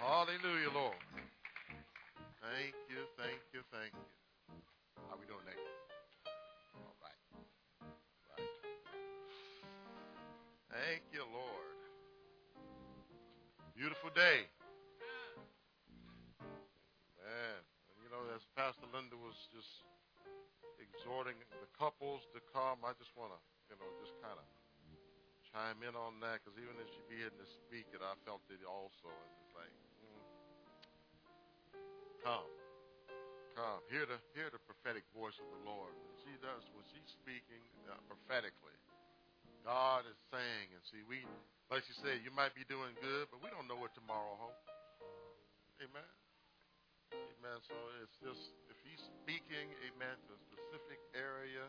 Hallelujah, Lord. Thank you, thank you, thank you. How we doing, Nate? All right. Right. Thank you, Lord. Beautiful day. Man, you know, as Pastor Linda was just exhorting the couples to come, I just want to, you know, just kind of chime in on that because even as she began to speak it, I felt it also. And it's like, come, come, hear the hear the prophetic voice of the Lord. When she does, when she's speaking uh, prophetically, God is saying, and see, we, like she said, you might be doing good, but we don't know what tomorrow holds. Amen. Amen. So it's just if he's speaking, amen, to a specific area,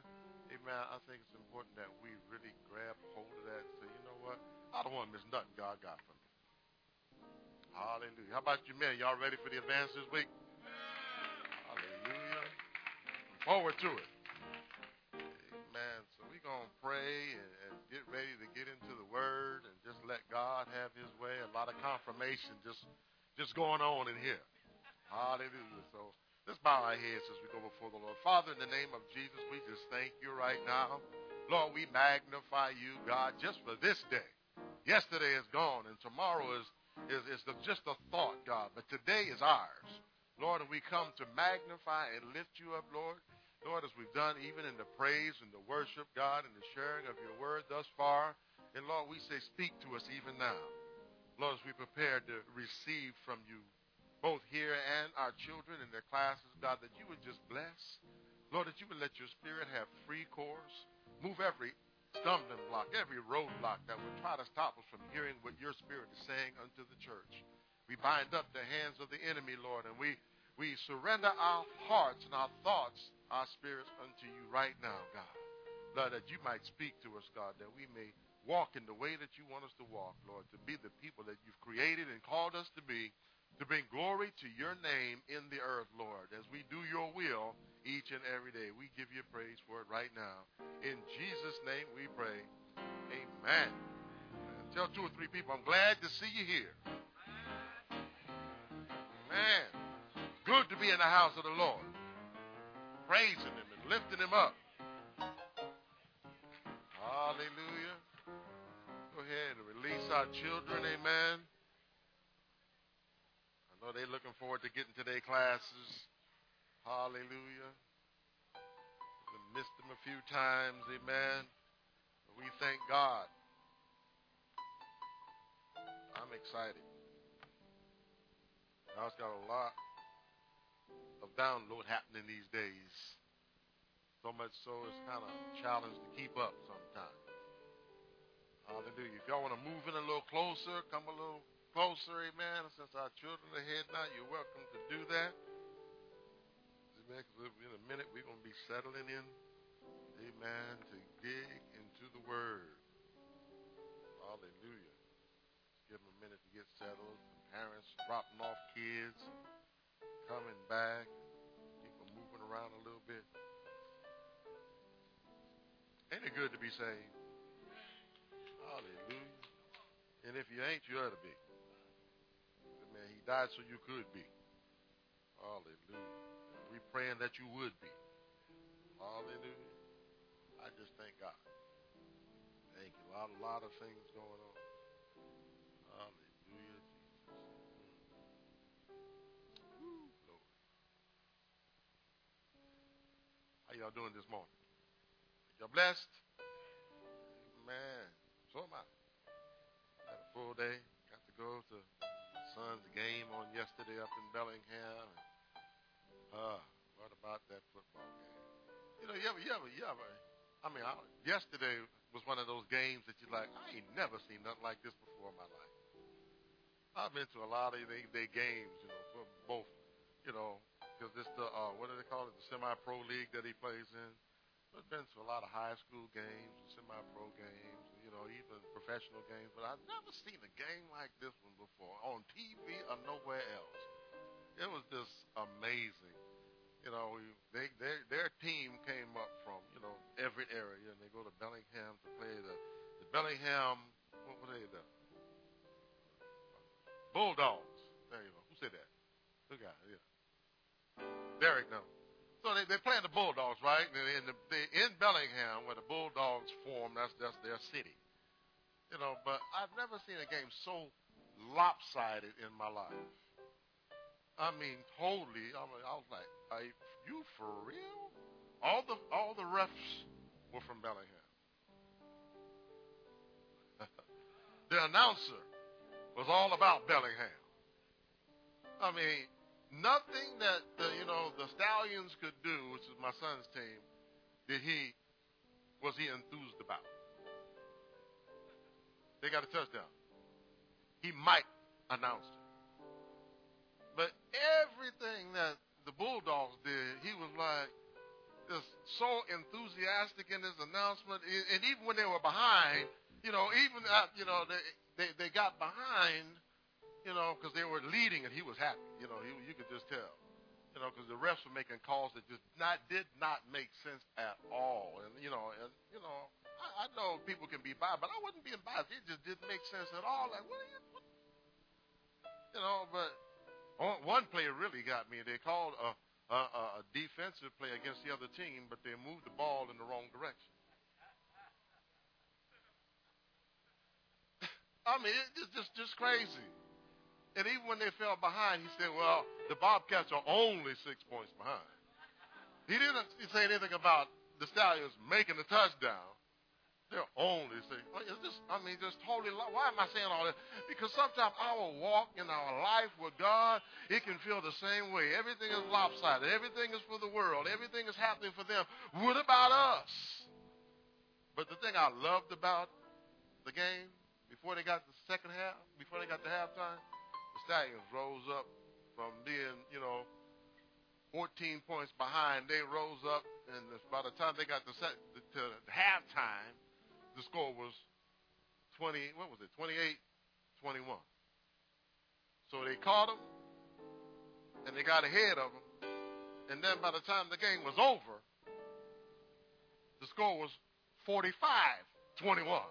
amen, I think it's important that we really grab hold of that and say, you know what? I don't want to miss nothing God got for me. Hallelujah. How about you men? Y'all ready for the advance this week? Hallelujah. Forward to it. Amen. So we're going to pray and, and get ready to get into the word and just let God have his way. A lot of confirmation just just going on in here. Hallelujah. So let's bow our heads as we go before the Lord. Father, in the name of Jesus, we just thank you right now. Lord, we magnify you, God, just for this day. Yesterday is gone, and tomorrow is, is, is the, just a thought, God. But today is ours. Lord, and we come to magnify and lift you up, Lord. Lord, as we've done even in the praise and the worship, God, and the sharing of your word thus far. And Lord, we say, speak to us even now. Lord, as we prepare to receive from you both here and our children in their classes, God, that you would just bless. Lord, that you would let your spirit have free course. Move every stumbling block, every roadblock that would try to stop us from hearing what your spirit is saying unto the church. We bind up the hands of the enemy, Lord, and we, we surrender our hearts and our thoughts, our spirits unto you right now, God. Lord, that you might speak to us, God, that we may walk in the way that you want us to walk, Lord, to be the people that you've created and called us to be to bring glory to your name in the earth, Lord, as we do your will each and every day. We give you praise for it right now. In Jesus' name we pray. Amen. Tell two or three people, I'm glad to see you here. Man, good to be in the house of the Lord, praising him and lifting him up. Hallelujah. Go ahead and release our children, amen I know they're looking forward to getting to their classes. Hallelujah. We missed them a few times, amen. But we thank God. I'm excited. God's got a lot of download happening these days. So much so it's kind of a challenge to keep up sometimes. Hallelujah. If y'all want to move in a little closer, come a little closer, amen. Since our children are heading out, you're welcome to do that. Amen. In a minute, we're going to be settling in, amen, to dig into the Word. Hallelujah. Give them a minute to get settled. Parents dropping off kids, coming back, people moving around a little bit. Ain't it good to be saved? Hallelujah. And if you ain't, you ought to be. Man, he died so you could be. Hallelujah. We praying that you would be. Hallelujah. I just thank God. Thank you. A lot, a lot of things going on. How y'all doing this morning? Y'all blessed? Man, so am I. Had a full day. Got to go to son's game on yesterday up in Bellingham. Uh, what about that football game? You know, you ever, you ever, you ever. I mean, I, yesterday was one of those games that you're like, I ain't never seen nothing like this before in my life. I've been to a lot of their they games, you know, for both, you know, because it's the uh, what do they call it, the semi-pro league that he plays in. I've been a lot of high school games, semi-pro games, you know, even professional games, but I've never seen a game like this one before on TV or nowhere else. It was just amazing. You know, they, they their team came up from you know every area, and they go to Bellingham to play the the Bellingham what were they the Bulldogs. There you say that? Who got it? Yeah. Derek, no. So they, they're playing the Bulldogs, right? In, the, in Bellingham, where the Bulldogs form, that's, that's their city. You know, but I've never seen a game so lopsided in my life. I mean. I, I was like, "Are you for real?" All the all the refs were from Bellingham. the announcer was all about Bellingham. I mean, nothing that the, you know the Stallions could do, which is my son's team, did he was he enthused about. They got a touchdown. He might announce it. But everything that the Bulldogs did, he was like just so enthusiastic in his announcement. And even when they were behind, you know, even uh, you know they, they they got behind, you know, because they were leading and he was happy. You know, he, you could just tell. You know, because the refs were making calls that just not did not make sense at all, and you know, and you know, I, I know people can be biased, but I wasn't being biased. It just didn't make sense at all. Like, what are you, what? you know, but one player really got me. They called a, a, a defensive play against the other team, but they moved the ball in the wrong direction. I mean, it's just, just just crazy. And even when they fell behind, he said, well, the Bobcats are only six points behind. He didn't say anything about the Stallions making the touchdown. They're only six. It's just, I mean, just totally. Why am I saying all this? Because sometimes our walk in our life with God, it can feel the same way. Everything is lopsided. Everything is for the world. Everything is happening for them. What about us? But the thing I loved about the game, before they got the second half, before they got to halftime, Stallions rose up from being, you know, 14 points behind. They rose up, and by the time they got to, set, to halftime, the score was 20, what was it, 28 21. So they caught them, and they got ahead of them. And then by the time the game was over, the score was 45 21.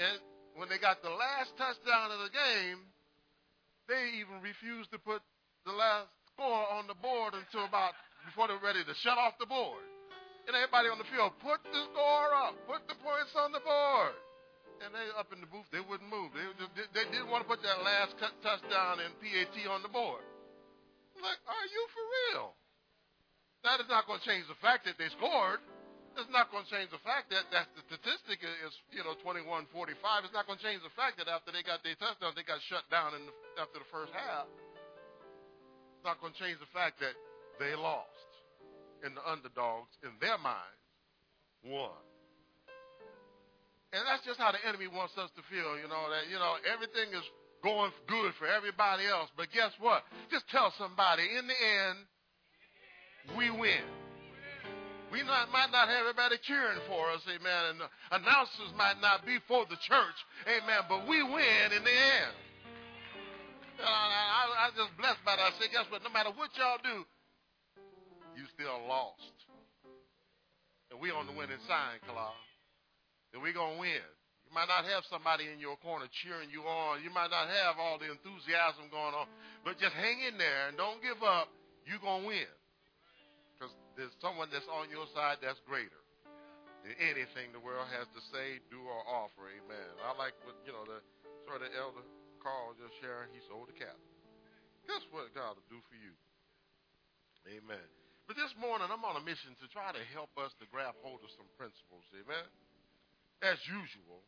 And when they got the last touchdown of the game, they even refused to put the last score on the board until about before they were ready to shut off the board. And everybody on the field, put the score up, put the points on the board. And they up in the booth, they wouldn't move. They just they didn't want to put that last touchdown and PAT on the board. Like, are you for real? That is not going to change the fact that they scored. It's not going to change the fact that, that the statistic is, you know, 21-45. It's not going to change the fact that after they got their touchdown, they got shut down in the, after the first half. It's not going to change the fact that they lost and the underdogs, in their minds, won. And that's just how the enemy wants us to feel, you know, that, you know, everything is going good for everybody else. But guess what? Just tell somebody, in the end, we win. We not, might not have everybody cheering for us, amen, and announcers might not be for the church, amen, but we win in the end. I, I, I just blessed by that. I say, guess what? No matter what y'all do, you still lost. And we on the winning side, Kalal. And we going to win. You might not have somebody in your corner cheering you on. You might not have all the enthusiasm going on. But just hang in there and don't give up. You're going to win because there's someone that's on your side that's greater than anything the world has to say, do, or offer. Amen. I like what, you know, the sort of elder Carl just sharing. He sold the cattle. Guess what God will do for you? Amen. But this morning, I'm on a mission to try to help us to grab hold of some principles. Amen. As usual.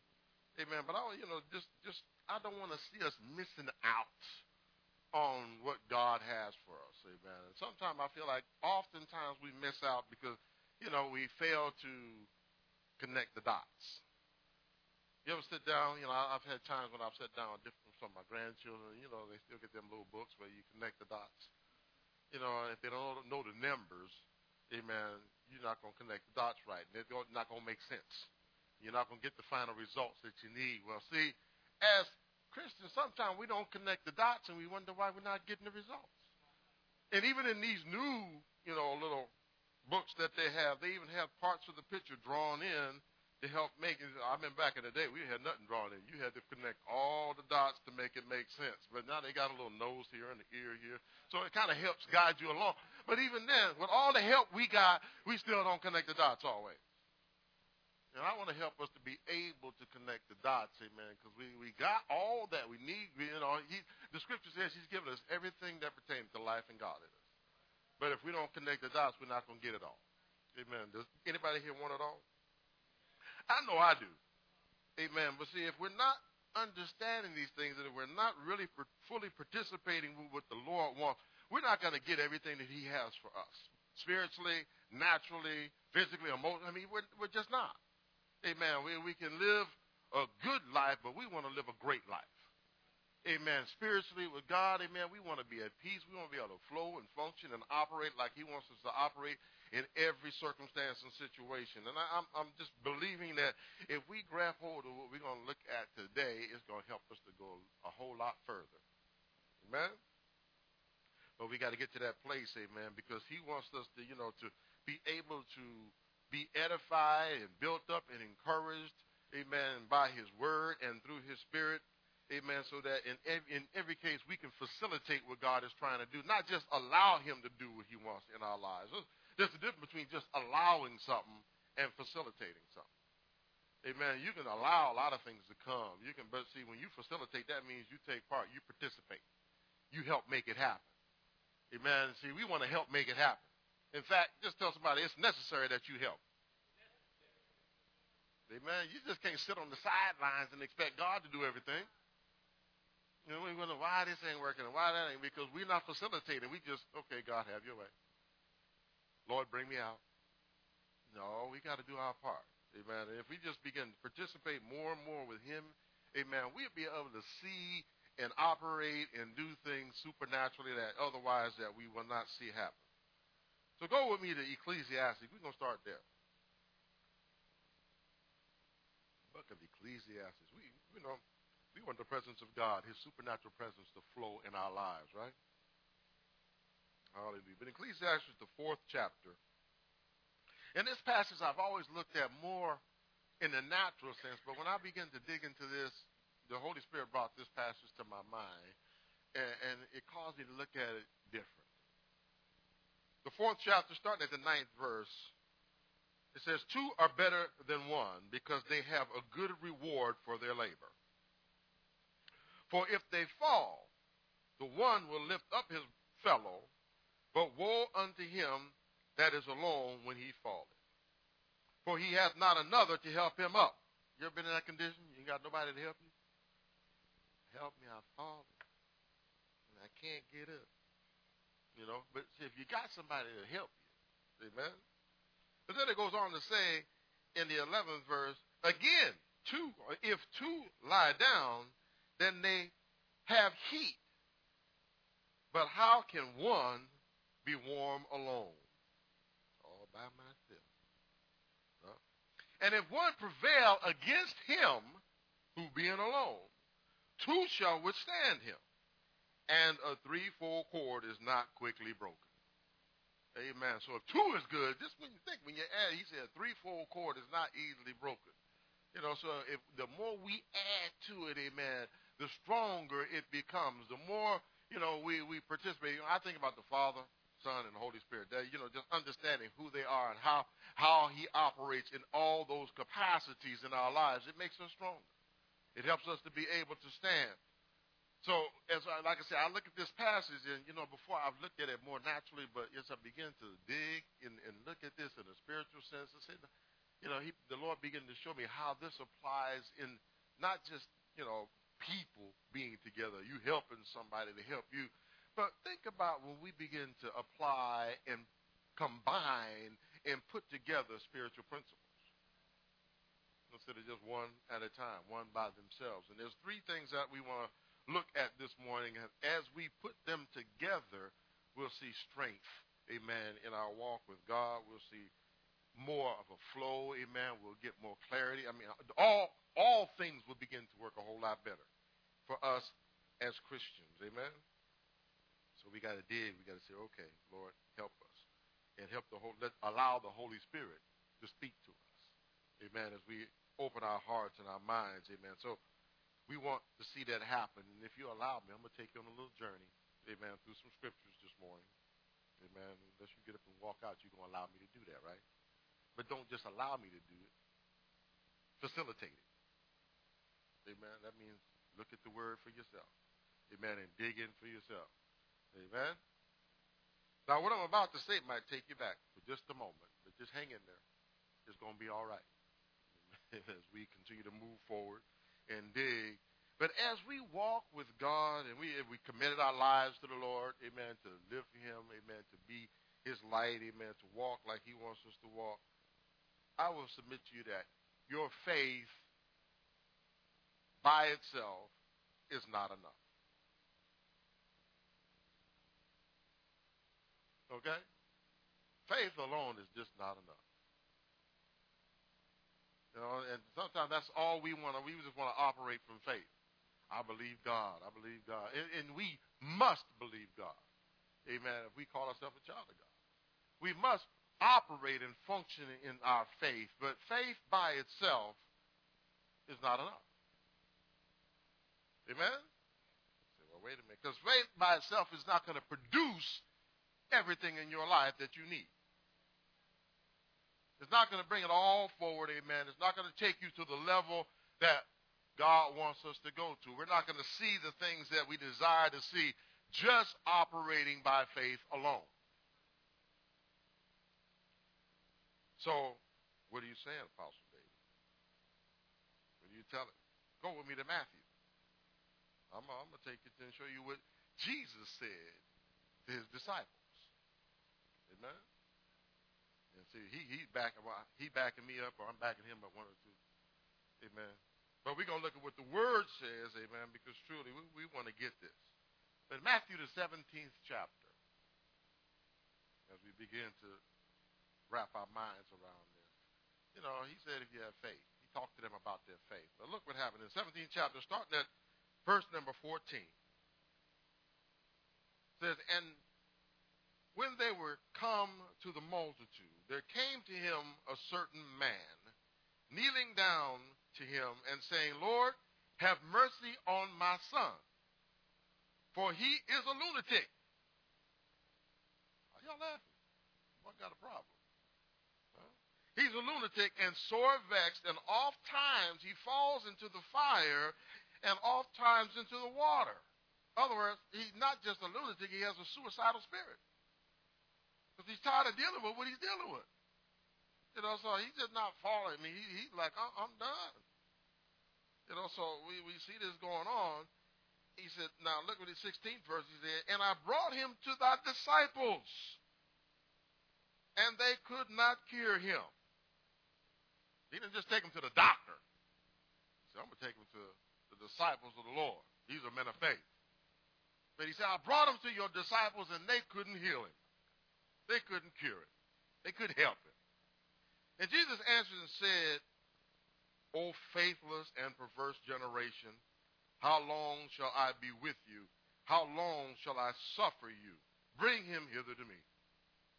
Amen. But I, you know, just, just, I don't want to see us missing out on what God has for us. Amen. And sometimes I feel like oftentimes we miss out because, you know, we fail to connect the dots. You ever sit down? You know, I've had times when I've sat down with some of my grandchildren. You know, they still get them little books where you connect the dots. You know, if they don't know the numbers, amen, you're not going to connect the dots right. They're not going to make sense. You're not going to get the final results that you need. Well, see, as Christians, sometimes we don't connect the dots and we wonder why we're not getting the results. And even in these new, you know, little books that they have, they even have parts of the picture drawn in to help make it. I remember back in the day, we had nothing drawn in. You had to connect all the dots to make it make sense. But now they got a little nose here and the ear here. So it kind of helps guide you along. But even then, with all the help we got, we still don't connect the dots always. And I want to help us to be able to connect the dots, amen, because we, we got all that we need. You know, he, the scripture says he's given us everything that pertains to life and godliness. But if we don't connect the dots, we're not going to get it all. Amen. Does anybody here want it all? I know I do. Amen. But see, if we're not understanding these things and if we're not really fully participating with what the Lord wants, we're not going to get everything that He has for us. Spiritually, naturally, physically, emotionally. I mean, we're, we're just not. Amen. We, we can live a good life, but we want to live a great life. Amen. Spiritually with God, amen. We want to be at peace. We want to be able to flow and function and operate like He wants us to operate in every circumstance and situation. And I, am I'm, I'm just believing that if we grab hold of what we're going to look at today, it's going to help us to go a whole lot further. Amen. But we got to get to that place, amen, because He wants us to, you know, to be able to be edified and built up and encouraged, amen, by His Word and through His Spirit Amen. So that in every, in every case we can facilitate what God is trying to do, not just allow Him to do what He wants in our lives. There's a difference between just allowing something and facilitating something. Amen. You can allow a lot of things to come. You can, but see, when you facilitate, that means you take part, you participate, you help make it happen. Amen. See, we want to help make it happen. In fact, just tell somebody it's necessary that you help. Amen. You just can't sit on the sidelines and expect God to do everything. You know, we wonder why this ain't working and why that ain't because we're not facilitating. We just, okay, God, have your way. Lord, bring me out. No, we got to do our part. Amen. And if we just begin to participate more and more with Him, amen, we'll be able to see and operate and do things supernaturally that otherwise that we will not see happen. So go with me to Ecclesiastes. We're going to start there. Book of Ecclesiastes. We, you know, we want the presence of God, His supernatural presence to flow in our lives, right? Hallelujah. But Ecclesiastes, the fourth chapter. In this passage, I've always looked at more in the natural sense, but when I begin to dig into this, the Holy Spirit brought this passage to my mind, and, and it caused me to look at it different. The fourth chapter, starting at the ninth verse, it says, Two are better than one because they have a good reward for their labor. For if they fall, the one will lift up his fellow, but woe unto him that is alone when he falleth. For he hath not another to help him up. You ever been in that condition? You ain't got nobody to help you? Help me, I've fallen. And I can't get up. You know, but see, if you got somebody to help you, amen. But then it goes on to say in the 11th verse, again, two, if two lie down, then they have heat. But how can one be warm alone? All by myself. Huh? And if one prevail against him who being alone, two shall withstand him. And a threefold cord is not quickly broken. Amen. So if two is good, just when you think, when you add, he said threefold cord is not easily broken. You know, so if the more we add to it, amen, the stronger it becomes. The more, you know, we, we participate. You know, I think about the Father, Son, and the Holy Spirit. That, you know, just understanding who they are and how, how He operates in all those capacities in our lives. It makes us stronger. It helps us to be able to stand. So, as I, like I said, I look at this passage, and you know, before I've looked at it more naturally, but as I begin to dig and, and look at this in a spiritual sense, I said, you know, he, the Lord began to show me how this applies in not just you know people being together, you helping somebody to help you. But think about when we begin to apply and combine and put together spiritual principles instead of just one at a time, one by themselves. And there's three things that we want to look at this morning. And as we put them together, we'll see strength, amen, in our walk with God. We'll see more of a flow, amen. We'll get more clarity. I mean, all all things will begin to work a whole lot better for us as Christians. Amen? So we got to dig. We got to say, okay, Lord, help us. And help the whole, let, allow the Holy Spirit to speak to us. Amen. As we open our hearts and our minds. Amen. So we want to see that happen. And if you allow me, I'm going to take you on a little journey, amen, through some scriptures this morning. Amen. Unless you get up and walk out, you're going to allow me to do that, right? But don't just allow me to do it. Facilitate it. Amen. That means look at the word for yourself. Amen. And dig in for yourself. Amen. Now, what I'm about to say might take you back for just a moment, but just hang in there. It's going to be all right as we continue to move forward and dig. But as we walk with God and we we committed our lives to the Lord, amen, to live for Him, amen, to be His light, amen, to walk like He wants us to walk, I will submit to you that your faith by itself is not enough. Okay? Faith alone is just not enough. You know, and sometimes that's all we want we just want to operate from faith. I believe God. I believe God. And, and we must believe God. Amen. If we call ourselves a child of God, we must operate and function in our faith. But faith by itself is not enough. Amen? Say, well, wait a minute. Because faith by itself is not going to produce everything in your life that you need. It's not going to bring it all forward, amen. It's not going to take you to the level that God wants us to go to. We're not going to see the things that we desire to see just operating by faith alone. So, what are you saying, Apostle David? What are you telling? Go with me to Matthew. I'm, I'm going to take to and show you what Jesus said to his disciples. Amen? And see, he he's backing he backing me up, or I'm backing him up one or two. Amen. But we're gonna look at what the word says, amen, because truly we, we want to get this. But Matthew the 17th chapter, as we begin to wrap our minds around this. You know, he said if you have faith. He talked to them about their faith. But look what happened in 17th chapter, starting at verse number 14. says, And when they were come to the multitude, there came to him a certain man, kneeling down to him and saying, Lord, have mercy on my son, for he is a lunatic. Are y'all laughing? What got a problem? He's a lunatic and sore vexed, and oft times he falls into the fire and oft times into the water. In other words, he's not just a lunatic, he has a suicidal spirit. Because he's tired of dealing with what he's dealing with. You know, so he's just not following me. He, he's like, I'm, I'm done. You know, so we, we see this going on. He said, now look at the 16th verse. He said, and I brought him to thy disciples, and they could not cure him. He didn't just take him to the doctor. He said, I'm going to take him to the disciples of the Lord. These are men of faith. But he said, I brought him to your disciples and they couldn't heal him. They couldn't cure it. They couldn't help it. And Jesus answered and said, O faithless and perverse generation, how long shall I be with you? How long shall I suffer you? Bring him hither to me.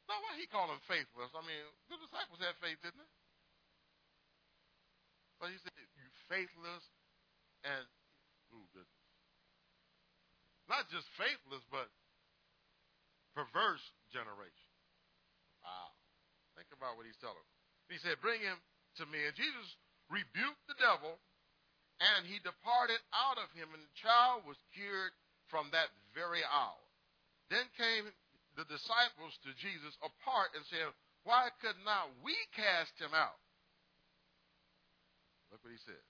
Now, why he call him faithless? I mean, the disciples had faith, didn't they? But he said, you faithless and, ooh, goodness. Not just faithless, but perverse generation. Think about what he's telling. He said, bring him to me. And Jesus rebuked the devil, and he departed out of him, and the child was cured from that very hour. Then came the disciples to Jesus apart and said, Why could not we cast him out? Look what he said.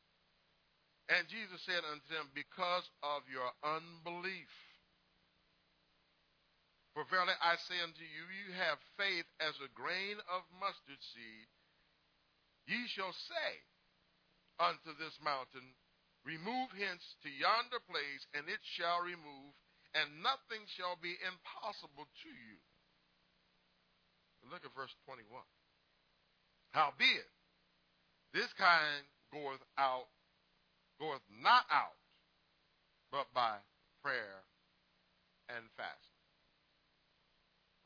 And Jesus said unto them, Because of your unbelief. For verily I say unto you, you have faith as a grain of mustard seed. Ye shall say unto this mountain, Remove hence to yonder place, and it shall remove, and nothing shall be impossible to you. Look at verse 21. Howbeit, this kind goeth out, goeth not out, but by prayer and fasting.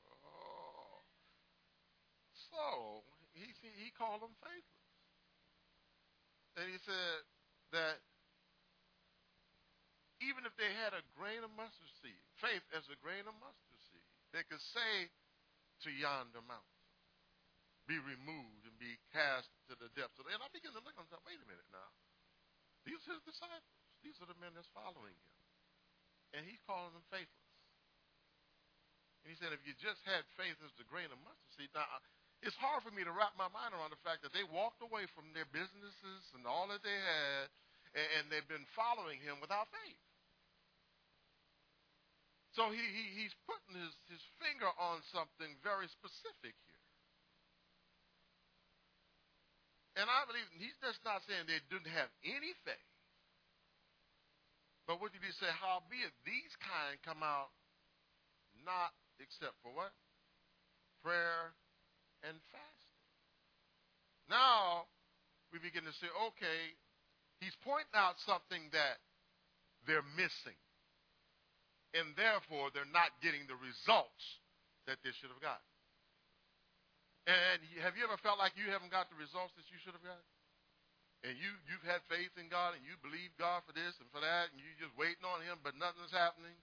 Oh. So he he called them faithless. And he said that even if they had a grain of mustard seed, faith as a grain of mustard seed, they could say to yonder mountain, be removed and be cast to the depths. Of the. And I begin to look and say, wait a minute now. These are his disciples. These are the men that's following him. And he's calling them faithless. And he said, if you just had faith as the grain of mustard seed. Now, it's hard for me to wrap my mind around the fact that they walked away from their businesses and all that they had, and, and they've been following him without faith. So he, he, he's putting his, his finger on something very specific here. And I believe he's just not saying they didn't have any faith. But what did he say? Howbeit these kind come out not except for what? Prayer and fasting. Now we begin to say, okay, he's pointing out something that they're missing. And therefore they're not getting the results that they should have gotten. And have you ever felt like you haven't got the results that you should have got? And you, you've had faith in God and you believe God for this and for that, and you're just waiting on Him, but nothing's happening.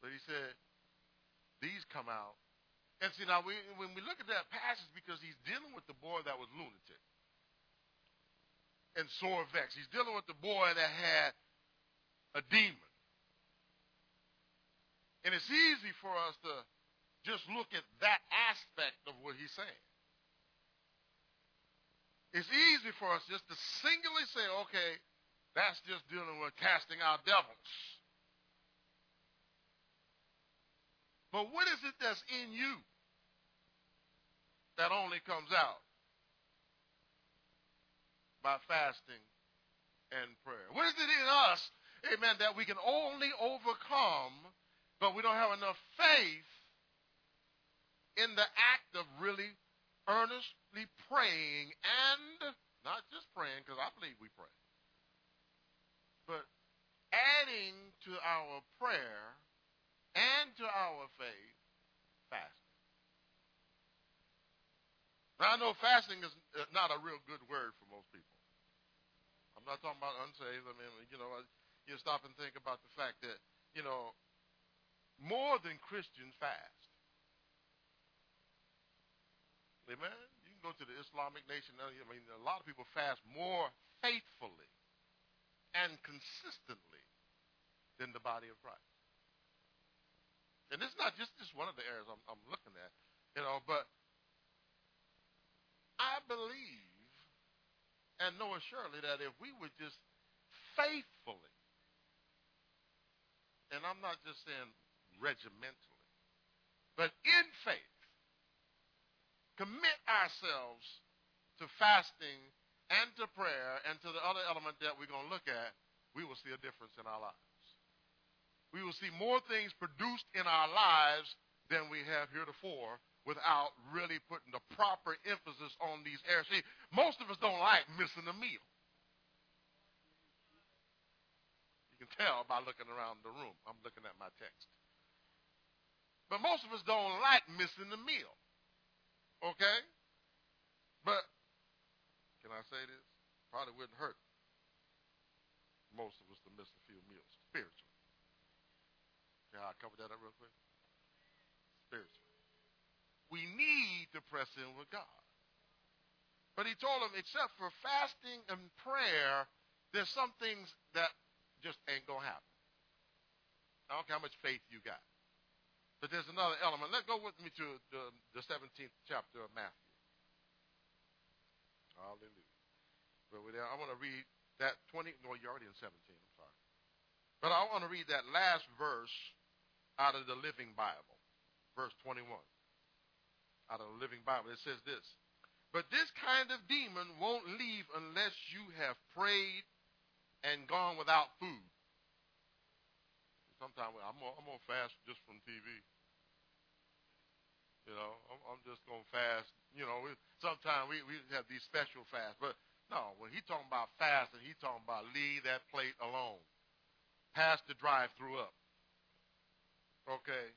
But He said, these come out. And see, now we, when we look at that passage, because He's dealing with the boy that was lunatic and sore vexed. He's dealing with the boy that had a demon. And it's easy for us to just look at that aspect of what he's saying. It's easy for us just to singularly say, okay, that's just dealing with casting out devils. But what is it that's in you that only comes out by fasting and prayer? What is it in us, amen, that we can only overcome, but we don't have enough faith in the act of really earnestly praying and not just praying, because I believe we pray, but adding to our prayer and to our faith, fasting. Now, I know fasting is uh, not a real good word for most people. I'm not talking about unsaved. I mean, you know, you stop and think about the fact that, you know, more than Christians fast. Amen. You can go to the Islamic nation. I mean, a lot of people fast more faithfully and consistently than the body of Christ. And it's not just just one of the areas I'm, I'm looking at, you know. But I believe and know assuredly that if we would just faithfully, and I'm not just saying regimentally, but in faith commit ourselves to fasting and to prayer and to the other element that we're going to look at, we will see a difference in our lives. We will see more things produced in our lives than we have heretofore without really putting the proper emphasis on these areas. See, most of us don't like missing a meal. You can tell by looking around the room. I'm looking at my text. But most of us don't like missing the meal. Okay? But, can I say this? Probably wouldn't hurt most of us to miss a few meals spiritually. Can I cover that up real quick? Spiritually. We need to press in with God. But he told them, except for fasting and prayer, there's some things that just ain't going to happen. I don't care how much faith you got. But there's another element. Let's go with me to the, the 17th chapter of Matthew. Hallelujah. But there, I want to read that 20. No, you're already in 17. I'm sorry. But I want to read that last verse out of the Living Bible, verse 21. Out of the Living Bible, it says this. But this kind of demon won't leave unless you have prayed and gone without food. Sometimes I'm I'm gonna fast just from TV. You know, I'm, I'm just gonna fast. You know, sometimes we we have these special fasts, but no, when he talking about fasting, he talking about leave that plate alone. Pass the drive-through up. Okay,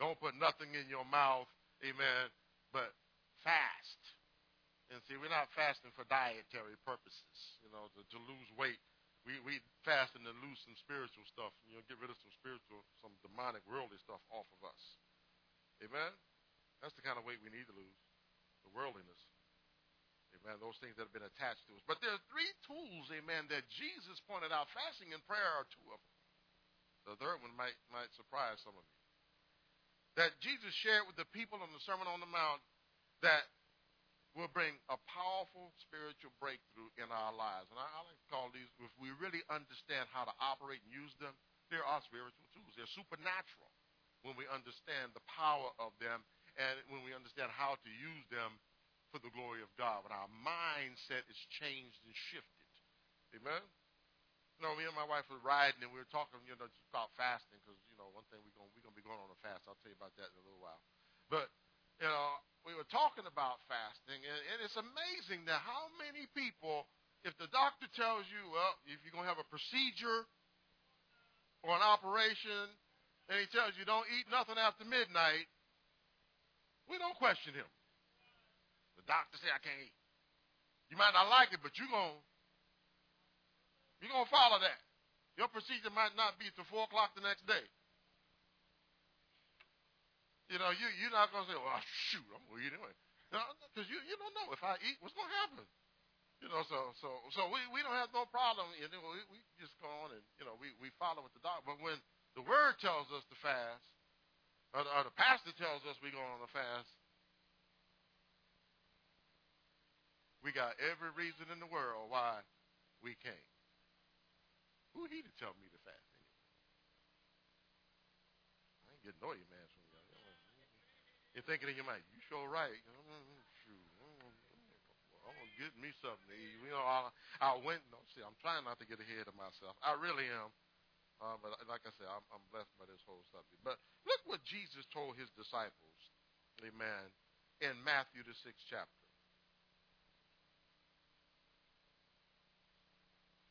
don't put nothing in your mouth, amen. But fast. And see, we're not fasting for dietary purposes, you know, to, to lose weight we we fasting to lose some spiritual stuff. You know, get rid of some spiritual, some demonic, worldly stuff off of us. Amen. That's the kind of weight we need to lose, the worldliness. Amen. Those things that have been attached to us. But there are three tools, amen, that Jesus pointed out. Fasting and prayer are two of them. The third one might might surprise some of you. That Jesus shared with the people on the Sermon on the Mount that will bring a powerful spiritual breakthrough in our lives. And I, I like to call these, if we really understand how to operate and use them, they are our spiritual tools. They're supernatural when we understand the power of them and when we understand how to use them for the glory of God. When our mindset is changed and shifted. Amen? You know, me and my wife were riding and we were talking, you know, about fasting because, you know, one thing we're going we're gonna be going on a fast. I'll tell you about that in a little while. But, you know, we were talking about fasting, and, and it's amazing that how many people, if the doctor tells you, well, if you're going to have a procedure or an operation, and he tells you don't eat nothing after midnight, we don't question him. The doctor say I can't eat. You might not like it, but you're going you're going to follow that. Your procedure might not be till 4 o'clock the next day. You know, you, you're not going to say, well, shoot, I'm going to eat anyway. Because you, you don't know if I eat, what's going to happen. You know, so so so we, we don't have no problem. You know, we, we just go on and, you know, we, we follow what the doctor. But when the word tells us to fast, or the, or the pastor tells us we're going on a fast, we got every reason in the world why we can't. Who he to tell me to fast anyway? I ain't getting no man from you. You're thinking in your mind, you sure right. I'm gonna get me something to eat. You know, I, I went. No, see, I'm trying not to get ahead of myself. I really am. Uh, but like I said, I'm, I'm blessed by this whole subject. But look what Jesus told his disciples, Amen, in Matthew the sixth chapter.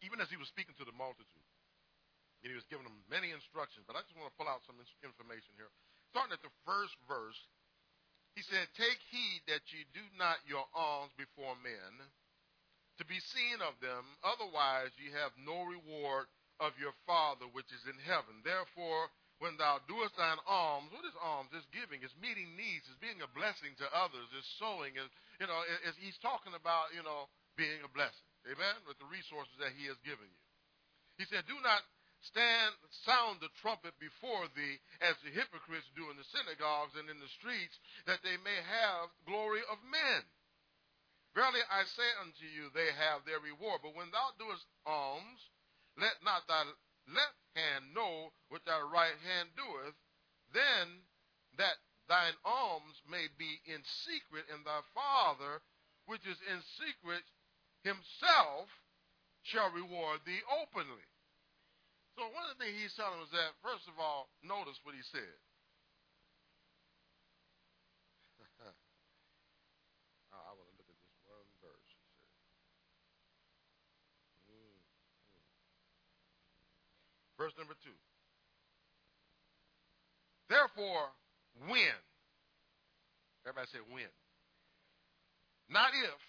Even as he was speaking to the multitude, and he was giving them many instructions. But I just want to pull out some information here, starting at the first verse he said, Take heed that ye do not your alms before men to be seen of them, otherwise ye have no reward of your Father which is in heaven. Therefore, when thou doest thine alms, what is alms? It's giving, it's meeting needs, it's being a blessing to others, it's sowing, it's, you know, it's, he's talking about, you know, being a blessing. Amen? With the resources that he has given you. He said, Do not stand sound the trumpet before thee as the hypocrites do in the synagogues and in the streets that they may have glory of men verily i say unto you they have their reward but when thou doest alms let not thy left hand know what thy right hand doeth then that thine alms may be in secret and thy father which is in secret himself shall reward thee openly so one of the things he's telling us that, first of all, notice what he said. I want to look at this one verse. He said. Mm, mm. Verse number two. Therefore, when. Everybody say when. Not if,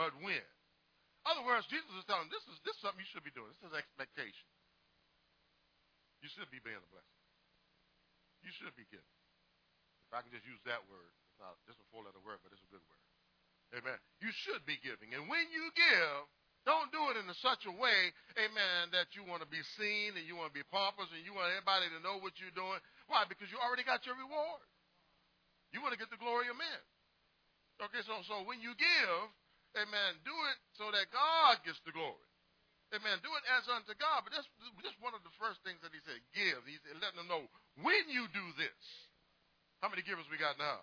but when other words, Jesus is telling this is this is something you should be doing. This is expectation. You should be being a blessing. You should be giving. If I can just use that word, it's not just a four letter word, but it's a good word. Amen. You should be giving. And when you give, don't do it in such a way, amen, that you want to be seen and you want to be pompous and you want everybody to know what you're doing. Why? Because you already got your reward. You want to get the glory of men. Okay, so so when you give, Amen. Do it so that God gets the glory. Amen. Do it as unto God. But that's just one of the first things that he said. Give. He's letting them know when you do this. How many givers we got now?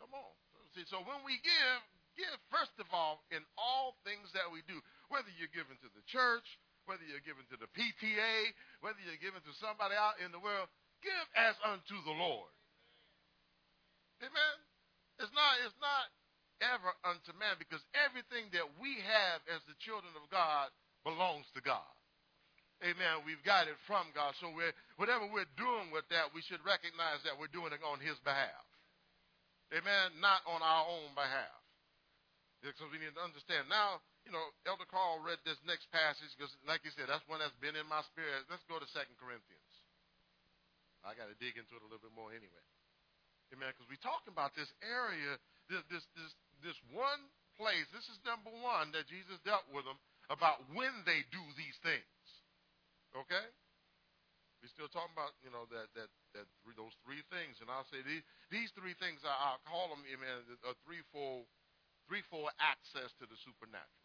Come on. See, so when we give, give first of all in all things that we do. Whether you're giving to the church, whether you're giving to the PTA, whether you're giving to somebody out in the world, give as unto the Lord. Amen. It's not. It's not ever unto man because everything that we have as the children of God belongs to God. Amen. We've got it from God. So we're, whatever we're doing with that, we should recognize that we're doing it on His behalf. Amen. Not on our own behalf. Because we need to understand. Now, you know, Elder Carl read this next passage because, like you said, that's one that's been in my spirit. Let's go to Second Corinthians. I got to dig into it a little bit more anyway. Amen. Because we're talking about this area, this, this, this, this one place. This is number one that Jesus dealt with them about when they do these things. Okay? We're still talking about, you know, that that that three, those three things, and I'll say these these three things. I, I'll call them, amen, a threefold threefold access to the supernatural.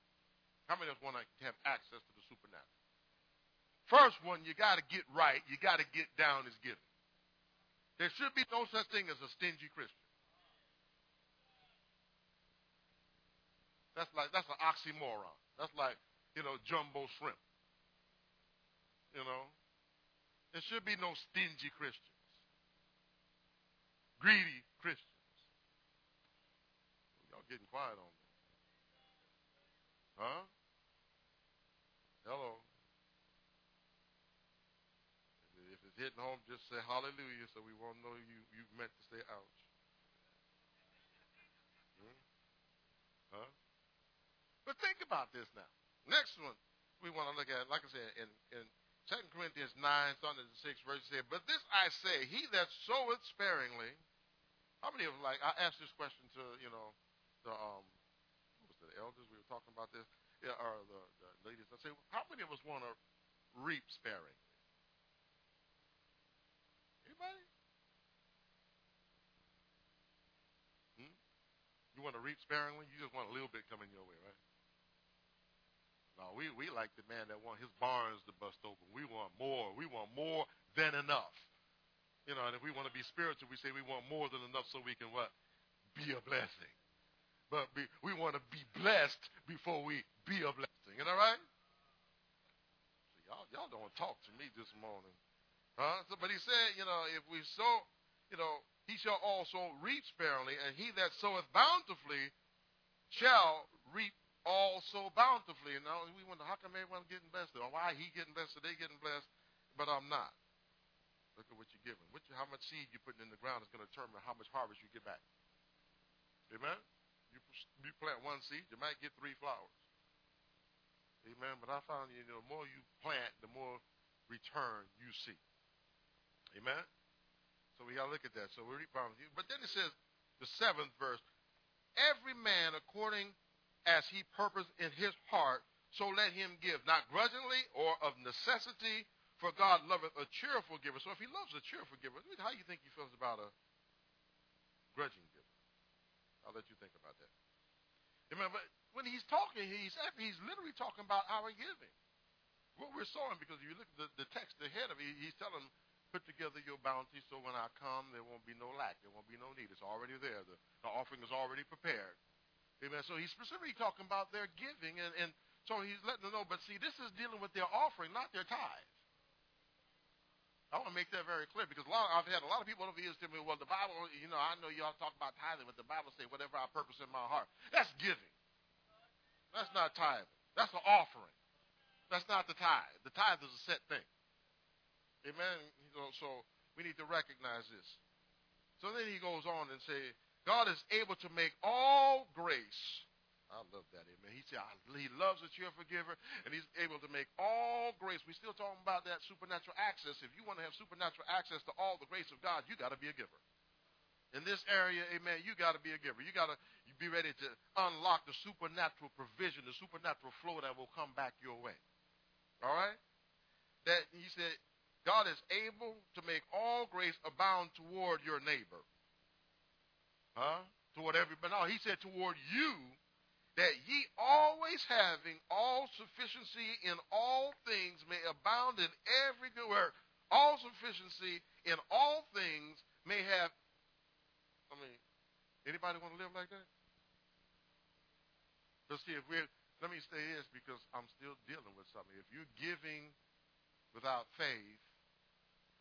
How many of us want to have access to the supernatural? First one, you got to get right. You got to get down is giving. There should be no such thing as a stingy Christian. That's like that's an oxymoron. That's like you know jumbo shrimp. You know, there should be no stingy Christians, greedy Christians. Y'all getting quiet on me, huh? Hello. If it's hitting home, just say hallelujah so we won't know you, you meant to say ouch. Hmm? Huh? But think about this now. Next one we want to look at, like I said, in, in 2 Corinthians 9, starting at the 6th verse, said, But this I say, he that soweth sparingly, how many of them, like, I asked this question to, you know, the, um, was the elders, we were talking about this, yeah, or the, the ladies. I say, how many of us want to reap sparingly? Anybody? Hmm? You want to reap sparingly? You just want a little bit coming your way, right? No, we, we like the man that want his barns to bust open. We want more. We want more than enough. You know, and if we want to be spiritual, we say we want more than enough so we can what? Be a blessing. But be, we want to be blessed before we be a blessing. You know right? So y'all, y'all don't talk to me this morning. Huh? So, but he said, you know, if we sow, you know, he shall also reap sparingly, and he that soweth bountifully shall reap also bountifully. And now we wonder, how come everyone's getting blessed? Or why he getting blessed, or they getting blessed, but I'm not. Look at what you're giving. What you, how much seed you're putting in the ground is going to determine how much harvest you get back. Amen? You, you plant one seed, you might get three flowers. Amen. But I found you know, the more you plant, the more return you see. Amen. So we got to look at that. So we read But then it says, the seventh verse, every man according as he purposed in his heart, so let him give, not grudgingly or of necessity, for God loveth a cheerful giver. So if he loves a cheerful giver, how do you think he feels about a grudging giver? I'll let you think about that. But when he's talking, he's he's literally talking about our giving. What we're sowing, because if you look at the, the text ahead of it, he's telling put together your bounty so when I come, there won't be no lack. There won't be no need. It's already there. The, the offering is already prepared. Amen. So he's specifically talking about their giving, and, and so he's letting them know. But see, this is dealing with their offering, not their tithe. I want to make that very clear because a lot of, I've had a lot of people over the years tell me, well, the Bible, you know, I know y'all talk about tithing, but the Bible says whatever I purpose in my heart. That's giving. That's not tithing. That's an offering. That's not the tithe. The tithe is a set thing. Amen. You know, so we need to recognize this. So then he goes on and say, God is able to make all grace I love that. Amen. He said he loves that you're a cheerful giver, and he's able to make all grace. We're still talking about that supernatural access. If you want to have supernatural access to all the grace of God, you got to be a giver. In this area, amen, you got to be a giver. You got to be ready to unlock the supernatural provision, the supernatural flow that will come back your way. All right? That he said, God is able to make all grace abound toward your neighbor. Huh? Toward everybody. No, he said toward you that ye always having all sufficiency in all things may abound in every good work. All sufficiency in all things may have. I mean, anybody want to live like that? Let's see if we're. Let me say this because I'm still dealing with something. If you're giving without faith,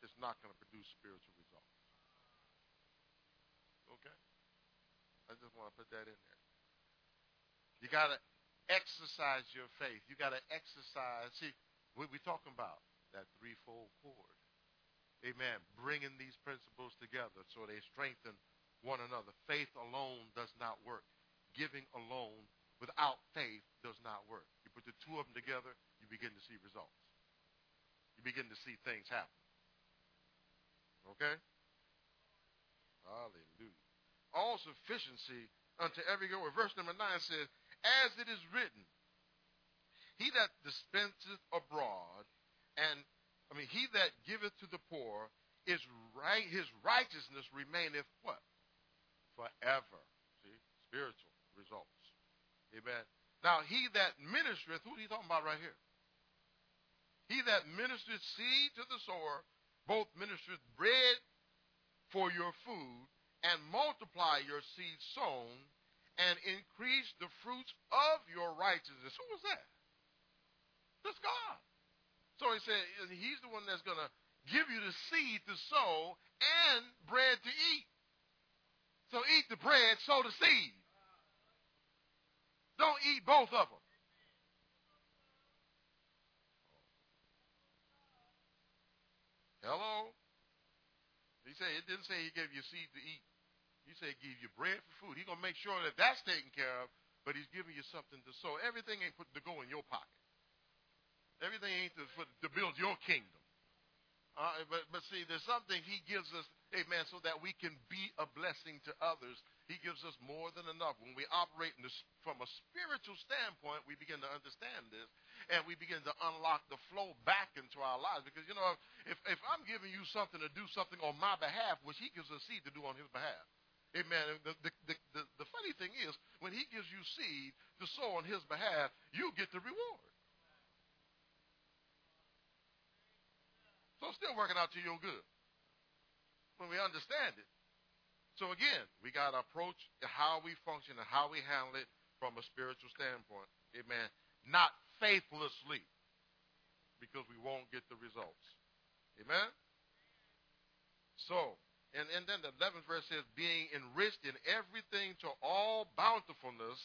it's not going to produce spiritual results. Okay? I just want to put that in there. You got to exercise your faith. You got to exercise. See, we're talking about, that threefold cord. Amen. Bringing these principles together so they strengthen one another. Faith alone does not work. Giving alone without faith does not work. You put the two of them together, you begin to see results. You begin to see things happen. Okay? Hallelujah. All sufficiency unto every good word. Verse number 9 says, As it is written, He that dispenseth abroad, and, I mean, he that giveth to the poor, is right, his righteousness remaineth what? Forever. See? Spiritual results. Amen. Now, he that ministereth, who are you talking about right here? He that ministereth seed to the sower, both ministereth bread for your food, and multiply your seed sown, and increase the fruits of your righteousness. Who was that? That's God. So he said, He's the one that's going to give you the seed to sow and bread to eat. So eat the bread, sow the seed. Don't eat both of them. Hello? He said it didn't say he gave you seed to eat. He said give you bread for food. He's gonna make sure that that's taken care of, but he's giving you something to sow. Everything ain't put to go in your pocket. Everything ain't to, for, to build your kingdom. Uh, but but see, there's something he gives us, amen, so that we can be a blessing to others. He gives us more than enough. When we operate from a spiritual standpoint, we begin to understand this, and we begin to unlock the flow back into our lives. Because you know, if if I'm giving you something to do something on my behalf, which he gives us seed to do on his behalf. Amen. The, the, the, the, funny thing is, when he gives you seed to sow on his behalf, you get the reward. So it's still working out to your good when we understand it. So again, we got to approach how we function and how we handle it from a spiritual standpoint. Amen. Not faithlessly because we won't get the results. Amen. So, and, and then the 11th verse says, being enriched in everything to all bountifulness,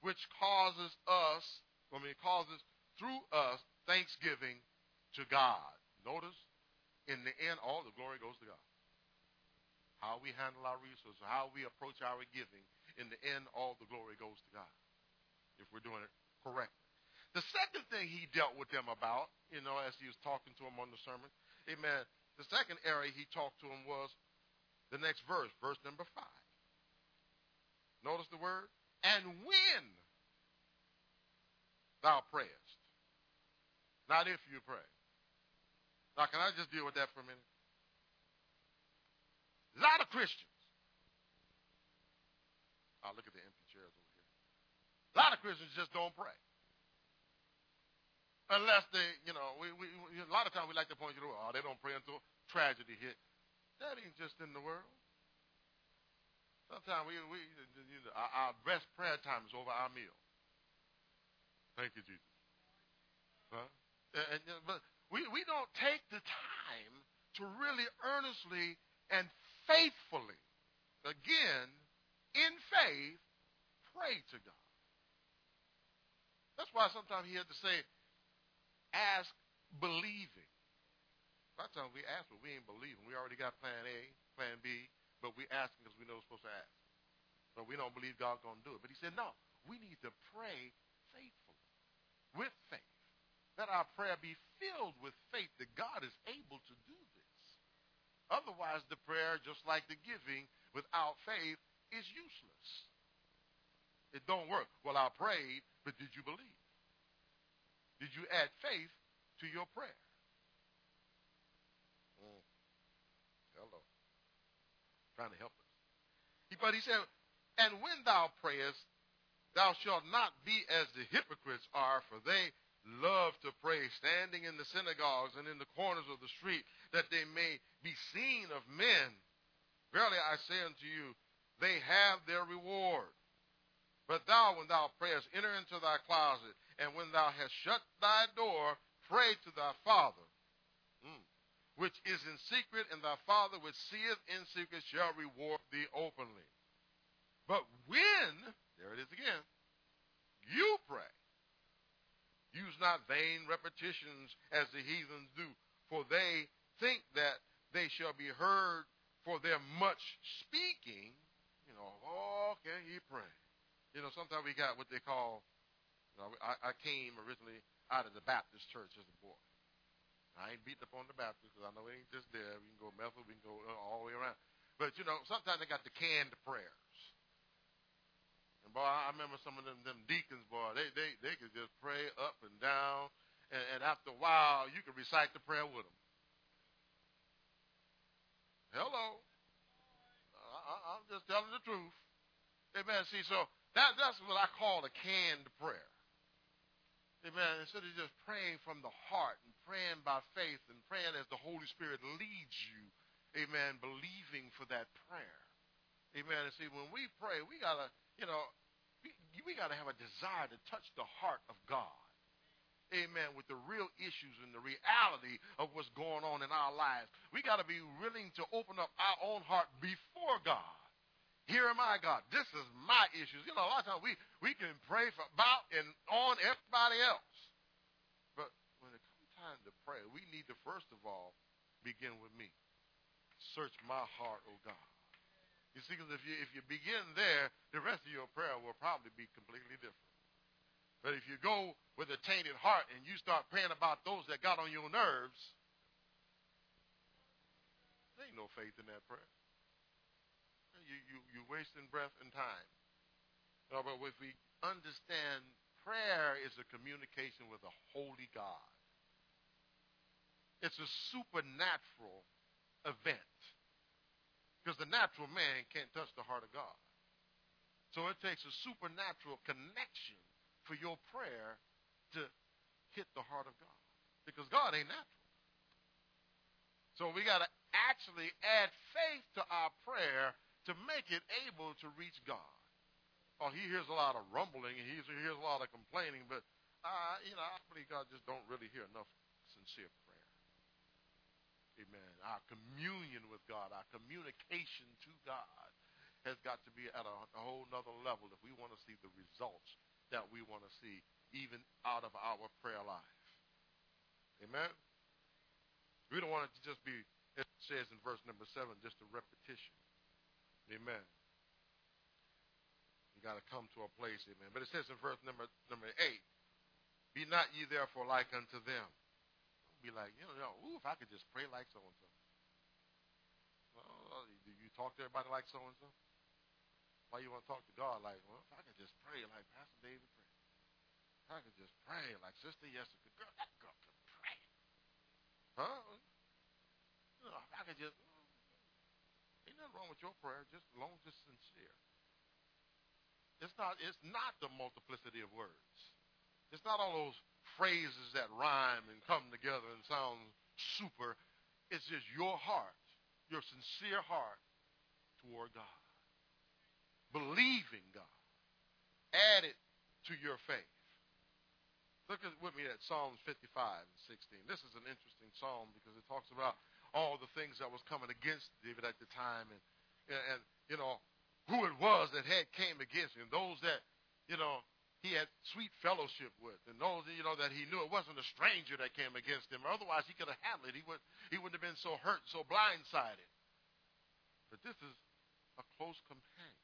which causes us, I mean, causes through us thanksgiving to God. Notice, in the end, all the glory goes to God. How we handle our resources, how we approach our giving, in the end, all the glory goes to God. If we're doing it correctly. The second thing he dealt with them about, you know, as he was talking to them on the sermon, amen. The second area he talked to them was the next verse, verse number five. Notice the word, and when thou prayest, not if you pray. Now, can I just deal with that for a minute? A lot of Christians. Oh, look at the empty chairs over here. A lot of Christians just don't pray. Unless they, you know, we, we, a lot of times we like to point you to, oh, they don't pray until tragedy hit. That ain't just in the world. Sometimes we, we our, best prayer time is over our meal. Thank you, Jesus. Huh? And, but we, we don't take the time to really earnestly and faithfully, again, in faith, pray to God. That's why sometimes he had to say, ask believing. A lot of times we ask, but we ain't believing. We already got plan A, plan B, but we ask because we know we're supposed to ask. But we don't believe God's going to do it. But he said, no, we need to pray faithfully, with faith. Let our prayer be filled with faith that God is able to do this. Otherwise, the prayer, just like the giving, without faith, is useless. It don't work. Well, I prayed, but did you believe? Did you add faith to your prayer? Mm. Hello. Trying to help us. But he said, And when thou prayest, thou shalt not be as the hypocrites are, for they love to pray, standing in the synagogues and in the corners of the street, that they may be seen of men. Verily I say unto you, they have their reward. But thou, when thou prayest, enter into thy closet, and when thou hast shut thy door, pray to thy Father, which is in secret, and thy Father which seeth in secret shall reward thee openly. But when, there it is again, you pray, Use not vain repetitions as the heathens do, for they think that they shall be heard for their much speaking. You know, oh, okay, he praying. You know, sometimes we got what they call, you know, I, I came originally out of the Baptist church as a boy. I ain't beating up on the Baptist because I know it ain't just there. We can go Methodist, we can go all the way around. But, you know, sometimes they got the canned prayers. And, boy, I remember some of them, them deacons, boy, they, they, they could just pray up and down. And, and after a while, you could recite the prayer with them. Hello. I, I'm just telling the truth. Amen. See, so that, that's what I call a canned prayer. Amen. Instead of just praying from the heart praying by faith and praying as the Holy Spirit leads you, amen, believing for that prayer. Amen. And see, when we pray, we got to, you know, we, we got to have a desire to touch the heart of God. Amen. With the real issues and the reality of what's going on in our lives. We got to be willing to open up our own heart before God. Here am I, God. This is my issues. You know, a lot of times we, we can pray for about and on everybody else. But when it comes time to pray, we need to first of all begin with me. Search my heart, oh God. You see, because if you if you begin there, the rest of your prayer will probably be completely different. But if you go with a tainted heart and you start praying about those that got on your nerves, there ain't no faith in that prayer you, you, you're wasting breath and time. But if we understand prayer is a communication with a holy God, it's a supernatural event. Because the natural man can't touch the heart of God. So it takes a supernatural connection for your prayer to hit the heart of God. Because God ain't natural. So we got to actually add faith to our prayer to make it able to reach God. Oh, he hears a lot of rumbling and he hears a lot of complaining, but uh, you know, I believe God just don't really hear enough sincere prayer. Amen. Our communion with God, our communication to God has got to be at a, a whole nother level if we want to see the results that we want to see even out of our prayer life. Amen. We don't want it to just be, it says in verse number seven, just a repetition. Amen. You got to come to a place, amen. But it says in verse number number eight, "Be not ye therefore like unto them." Be like, you know, ooh, if I could just pray like so and so. Well, do you talk to everybody like so and so? Why you want to talk to God like, well, if I could just pray like Pastor David prayed. If I could just pray like Sister Jessica, girl, that girl could pray. Huh? You know, if I could just, ain't nothing wrong with your prayer, just as long as it's sincere. It's not, it's not the multiplicity of words. It's not all those phrases that rhyme and come together and sound super. It's just your heart, your sincere heart toward God. Believing God. Add it to your faith. Look at, with me at Psalms 55 and 16. This is an interesting psalm because it talks about all the things that was coming against David at the time, and and you know who it was that had came against him, those that you know he had sweet fellowship with, and those you know that he knew it wasn't a stranger that came against him. Otherwise, he could have handled it. He would he wouldn't have been so hurt, so blindsided. But this is a close companion.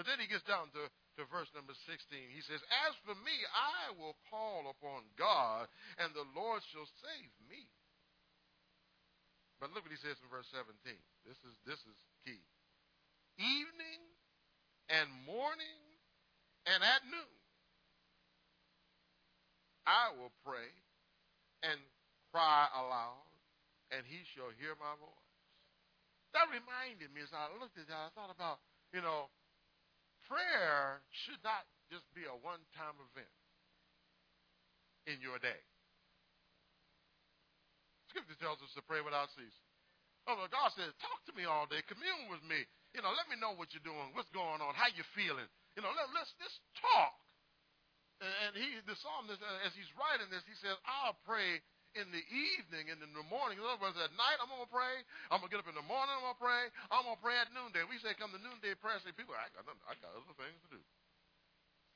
But then he gets down to, to verse number 16. He says, As for me, I will call upon God, and the Lord shall save me. But look what he says in verse 17. This is this is key. Evening and morning and at noon I will pray and cry aloud, and he shall hear my voice. That reminded me as I looked at that, I thought about, you know, prayer should not just be a one time event in your day. Scripture tells us to pray without ceasing. Oh, God says, talk to me all day. Commune with me. You know, let me know what you're doing, what's going on, how you feeling. You know, let, let's let's talk. And he, the psalmist, uh, as he's writing this, he says, I'll pray in the evening and in the morning. In other words, at night I'm gonna pray. I'm gonna get up in the morning. I'm gonna pray. I'm gonna pray at noonday. We say come to noonday prayer. Say people, I got I got other things to do.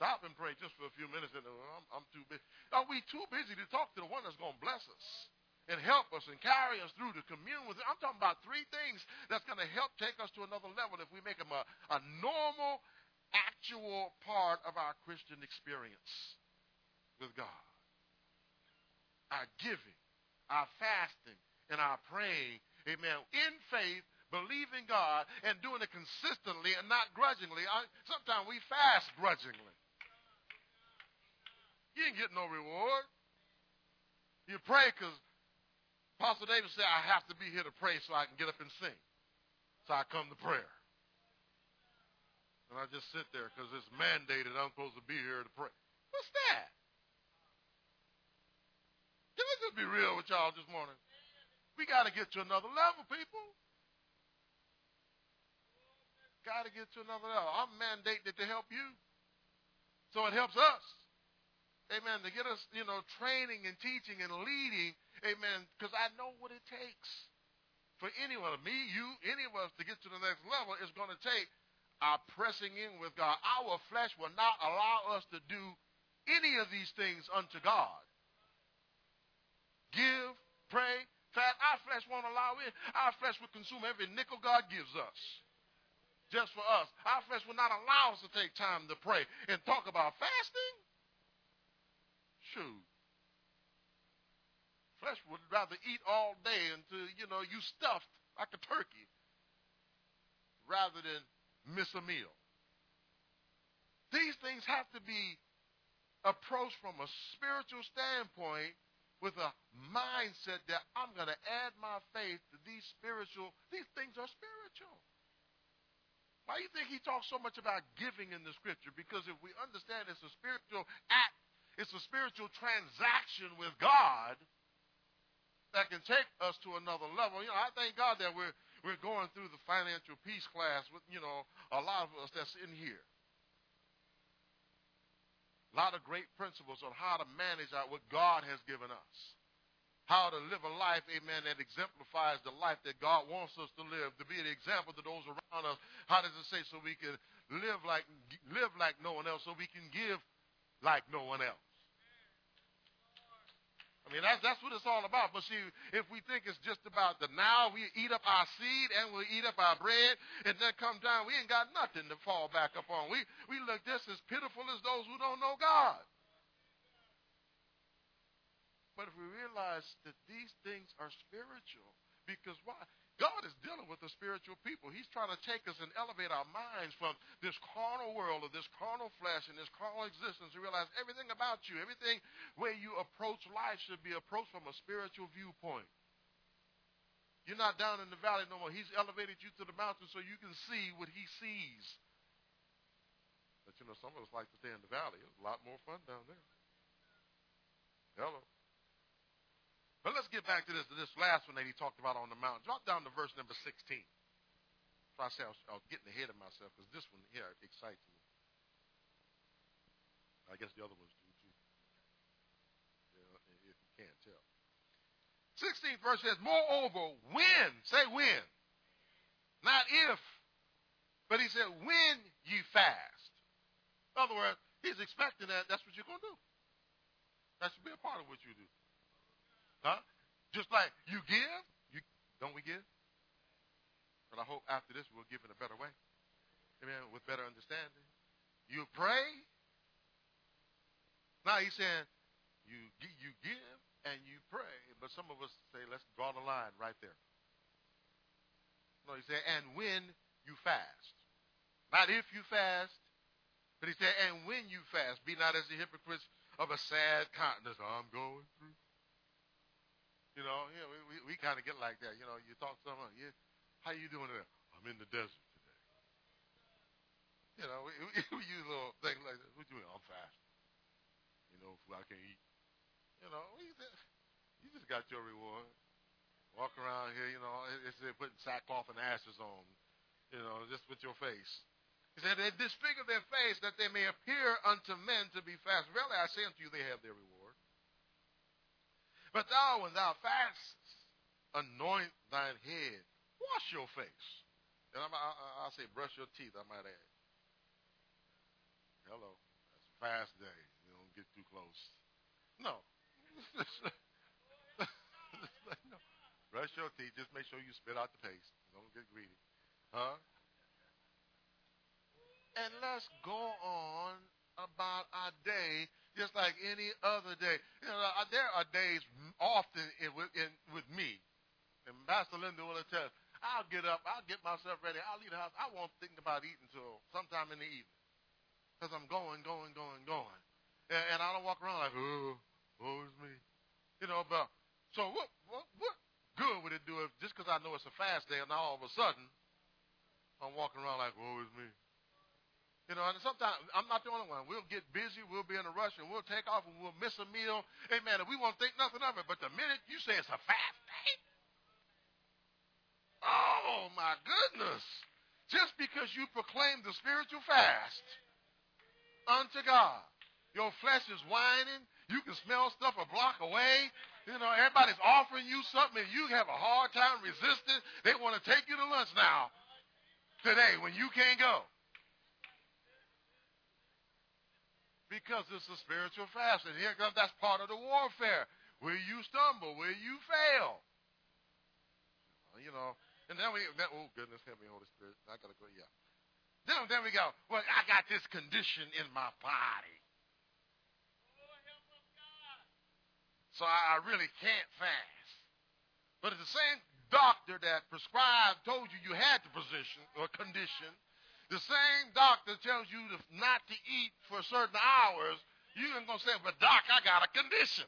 Stop and pray just for a few minutes. And uh, I'm, I'm too busy. Are we too busy to talk to the one that's gonna bless us? and help us and carry us through to commune with. I'm talking about three things that's to help take us to another level if we make them a, a normal, actual part of our Christian experience with God. Our giving, our fasting, and our praying, amen, in faith, believing God, and doing it consistently and not grudgingly. Sometimes we fast grudgingly. You ain't get no reward. You pray because Apostle David said, I have to be here to pray so I can get up and sing. So I come to prayer. And I just sit there because it's mandated I'm supposed to be here to pray. What's that? Can I just be real with y'all this morning? We got to get to another level, people. Got to get to another level. I'm mandated to help you. So it helps us. Amen. To get us, you know, training and teaching and leading. Amen. Because I know what it takes. For anyone, me, you, any of us to get to the next level is going to take our pressing in with God. Our flesh will not allow us to do any of these things unto God. Give, pray, fast. Our flesh won't allow it. Our flesh will consume every nickel God gives us. Just for us. Our flesh will not allow us to take time to pray and talk about fasting. Shoot. Flesh would rather eat all day until, you know, you stuffed like a turkey rather than miss a meal. These things have to be approached from a spiritual standpoint with a mindset that I'm going to add my faith to these spiritual, these things are spiritual. Why do you think he talks so much about giving in the scripture? Because if we understand it's a spiritual act, it's a spiritual transaction with God that can take us to another level. You know, I thank God that we're we're going through the financial peace class with, you know, a lot of us that's in here. A lot of great principles on how to manage out what God has given us. How to live a life, amen, that exemplifies the life that God wants us to live, to be an example to those around us. How does it say so we can live like live like no one else, so we can give like no one else? That's, that's what it's all about. But see, if we think it's just about the now, we eat up our seed and we eat up our bread, and then come down, we ain't got nothing to fall back upon. We, we look just as pitiful as those who don't know God. But if we realize that these things are spiritual, because why? God is dealing with the spiritual people. He's trying to take us and elevate our minds from this carnal world of this carnal flesh and this carnal existence to realize everything about you, everything where you approach life should be approached from a spiritual viewpoint. You're not down in the valley no more. He's elevated you to the mountain so you can see what he sees. But you know, some of us like to stay in the valley. It's a lot more fun down there. Hello. But let's get back to this, to this last one that he talked about on the mountain. Drop down to verse number 16. So I say I was, I was getting ahead of myself because this one here excites me. I guess the other ones do too. if you can't tell. 16th verse says, Moreover, when, say when, not if, but he said, when you fast. In other words, he's expecting that that's what you're going to do. That should be a part of what you do. Huh? Just like you give, you don't we give? But I hope after this we'll give in a better way. Amen. With better understanding. You pray. Now he's saying you you give and you pray, but some of us say let's draw the line right there. No, he said, and when you fast. Not if you fast, but he said, and when you fast, be not as the hypocrites of a sad countenance. I'm going through you know, yeah, we, we, we kind of get like that. You know, you talk to someone, yeah, how you doing today? I'm in the desert today. You know, we, we, use little things like that. What you doing? I'm fasting. You know, I can't eat. You know, we, you just got your reward. Walk around here, you know, it's they putting sackcloth and ashes on, you know, just with your face. He said, they disfigure their face that they may appear unto men to be fast. Really, I say unto you, they have their reward. But thou, when thou fastest, anoint thine head, wash your face. And I'm, I, say, brush your teeth, I might add. Hello. That's fast day. You don't get too close. No. no. Brush your teeth. Just make sure you spit out the paste. Don't get greedy. Huh? and let's go on about our day just like any other day. You know, there are days often in, in, with me, and Pastor Linda will attest. I'll get up, I'll get myself ready, I'll leave the house. I won't think about eating until sometime in the evening because I'm going, going, going, going, and, and I don't walk around like, oh, woe is me, you know. But so what? What? What good would it do if just because I know it's a fast day, and now all of a sudden I'm walking around like, woe is me. You know, and sometimes I'm not the only one. We'll get busy, we'll be in a rush, and we'll take off and we'll miss a meal. Amen. And we won't think nothing of it. But the minute you say it's a fast day, oh my goodness. Just because you proclaim the spiritual fast unto God, your flesh is whining. You can smell stuff a block away. You know, everybody's offering you something and you have a hard time resisting. They want to take you to lunch now today when you can't go. Because it's a spiritual fast. And here comes that's part of the warfare. Will you stumble? Will you fail? You know, and then we, then, oh goodness, help me, Holy Spirit. I gotta go. Yeah. Then, then we go. Well, I got this condition in my body, so I, I really can't fast. But it's the same doctor that prescribed told you you had the position or condition the same doctor tells you to, not to eat for certain hours, you ain't going to say, but doc, I got a condition.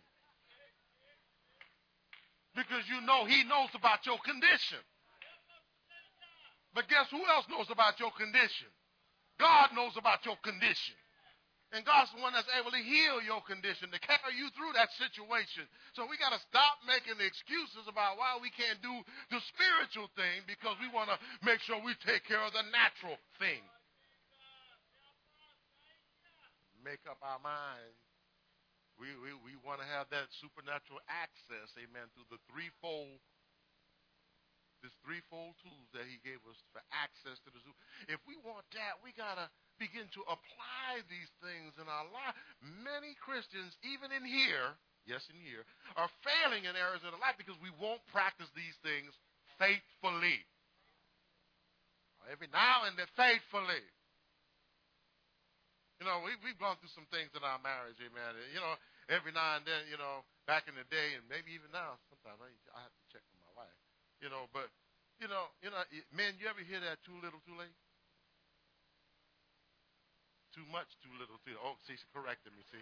Because you know he knows about your condition. But guess who else knows about your condition? God knows about your condition. And God's the one that's able to heal your condition, to carry you through that situation. So we got to stop making the excuses about why we can't do the spiritual thing because we want to make sure we take care of the natural thing. Make up our mind. We, we, we want to have that supernatural access, amen, through the threefold this threefold tools that he gave us for access to the zoo. If we want that, we got to begin to apply these things in our life. Many Christians, even in here, yes, in here, are failing in areas of their life because we won't practice these things faithfully. Every now and then, faithfully. You know, we, we've gone through some things in our marriage, amen. You know, every now and then, you know, back in the day, and maybe even now, sometimes I, I have to check with my wife. You know, but you know, you know, man, you ever hear that too little, too late? too much, too little, too. Oh, see, she corrected me, see.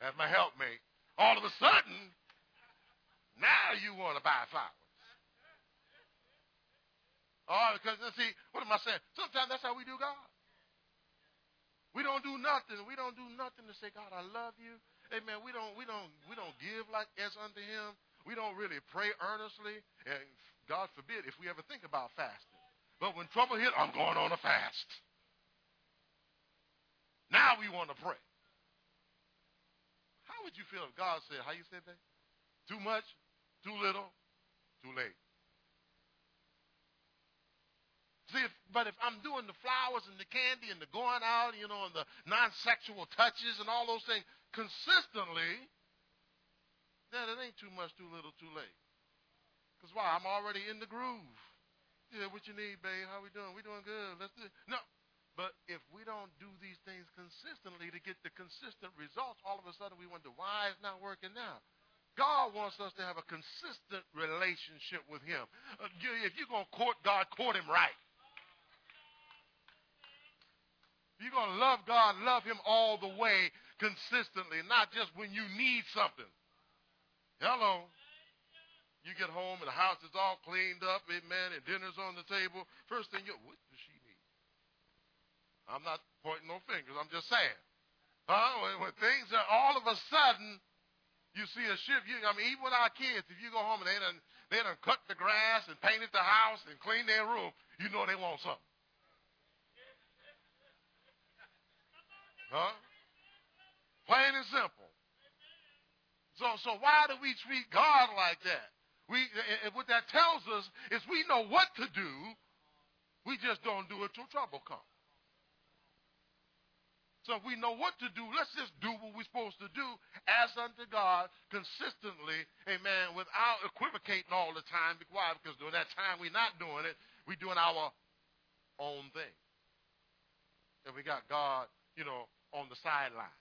That's my helpmate. All of a sudden, now you want to buy flowers. Oh, because see, what am I saying? Sometimes that's how we do God. We don't do nothing. We don't do nothing to say, God, I love you. Amen. We don't, we don't, we don't give like as unto Him. We don't really pray earnestly. And God forbid if we ever think about fasting. But when trouble hit, I'm going on a fast. Now we want to pray. How would you feel if God said, how you said that? Too much, too little, too late. See, if, but if I'm doing the flowers and the candy and the going out, you know, and the non-sexual touches and all those things consistently, then it ain't too much, too little, too late. Because why? I'm already in the groove. Yeah, what you need, babe? How we doing? We doing good. Let's do. it. No, but if we don't do these things consistently to get the consistent results, all of a sudden we wonder why it's not working now. God wants us to have a consistent relationship with Him. Uh, if you're going to court God, court Him right. If you're going to love God, love Him all the way consistently, not just when you need something. Hello. You get home and the house is all cleaned up, amen, and dinner's on the table. First thing you, what does she need? I'm not pointing no fingers. I'm just saying. Huh? When, when things are all of a sudden, you see a shift. You, I mean, even with our kids, if you go home and they done, they done cut the grass and painted the house and cleaned their room, you know they want something. Huh? Plain and simple. So, so why do we treat God like that? We, what that tells us is we know what to do. We just don't do it till trouble comes. So if we know what to do, let's just do what we're supposed to do as unto God consistently, amen, without equivocating all the time. Why? Because during that time we're not doing it, we're doing our own thing. and we got God, you know, on the sideline.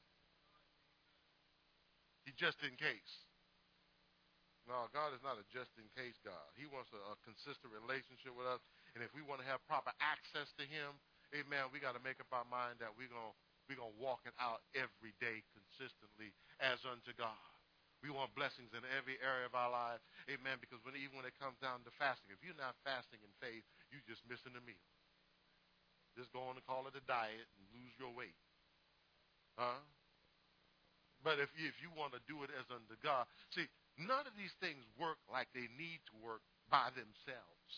He just in case. No, God is not a just in case God. He wants a, a consistent relationship with us. And if we want to have proper access to Him, amen, we got to make up our mind that we're going to we're going to walk it out every day consistently as unto God. We want blessings in every area of our life. Amen. Because when, even when it comes down to fasting, if you're not fasting in faith, you're just missing a meal. Just go on and call it a diet and lose your weight. Huh? But if if you want to do it as unto God, see, none of these things work like they need to work by themselves.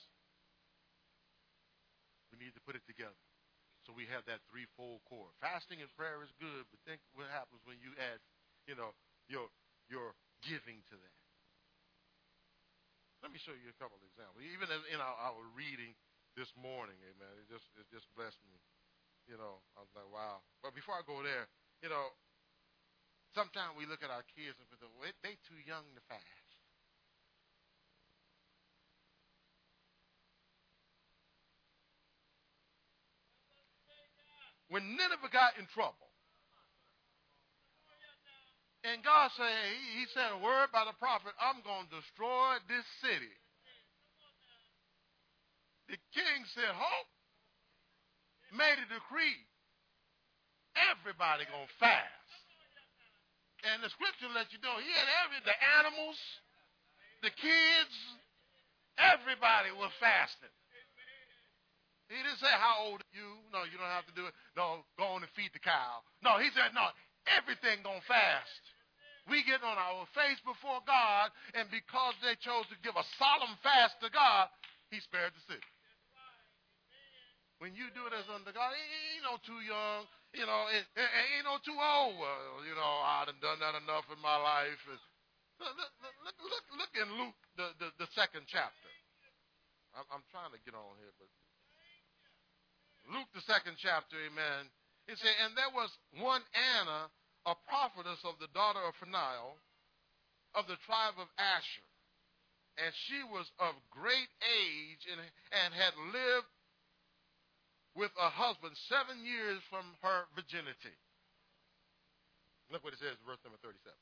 We need to put it together. So we have that threefold cord. Fasting and prayer is good, but think what happens when you add, you know, your your giving to that. Let me show you a couple of examples. Even in our, our reading this morning, amen, it just it just blessed me. You know, I was like, wow. But before I go there, you know, sometimes we look at our kids and think, well, they too young to fast. When Nineveh got in trouble, and God said, He said a word by the prophet, I'm going to destroy this city. The king said, Hope made a decree. Everybody gonna fast. And the scripture lets you know he had every the animals, the kids, everybody was fasting. He didn't say how old are you. No, you don't have to do it. No, go on and feed the cow. No, he said, no, everything gonna fast. We get on our face before God, and because they chose to give a solemn fast to God, He spared the city. When you do it as under God, it ain't no too young, you know, it, it ain't no too old. Oh, well, uh, you know, I done done that enough in my life. Look, look, look, look in Luke, the, the, the second chapter. I'm, I'm trying to get on here, but Luke, the second chapter, amen. It said, and there was one Anna a prophetess of the daughter of Phanuel of the tribe of Asher. And she was of great age and, and had lived with a husband seven years from her virginity. Look what it says, verse number 37.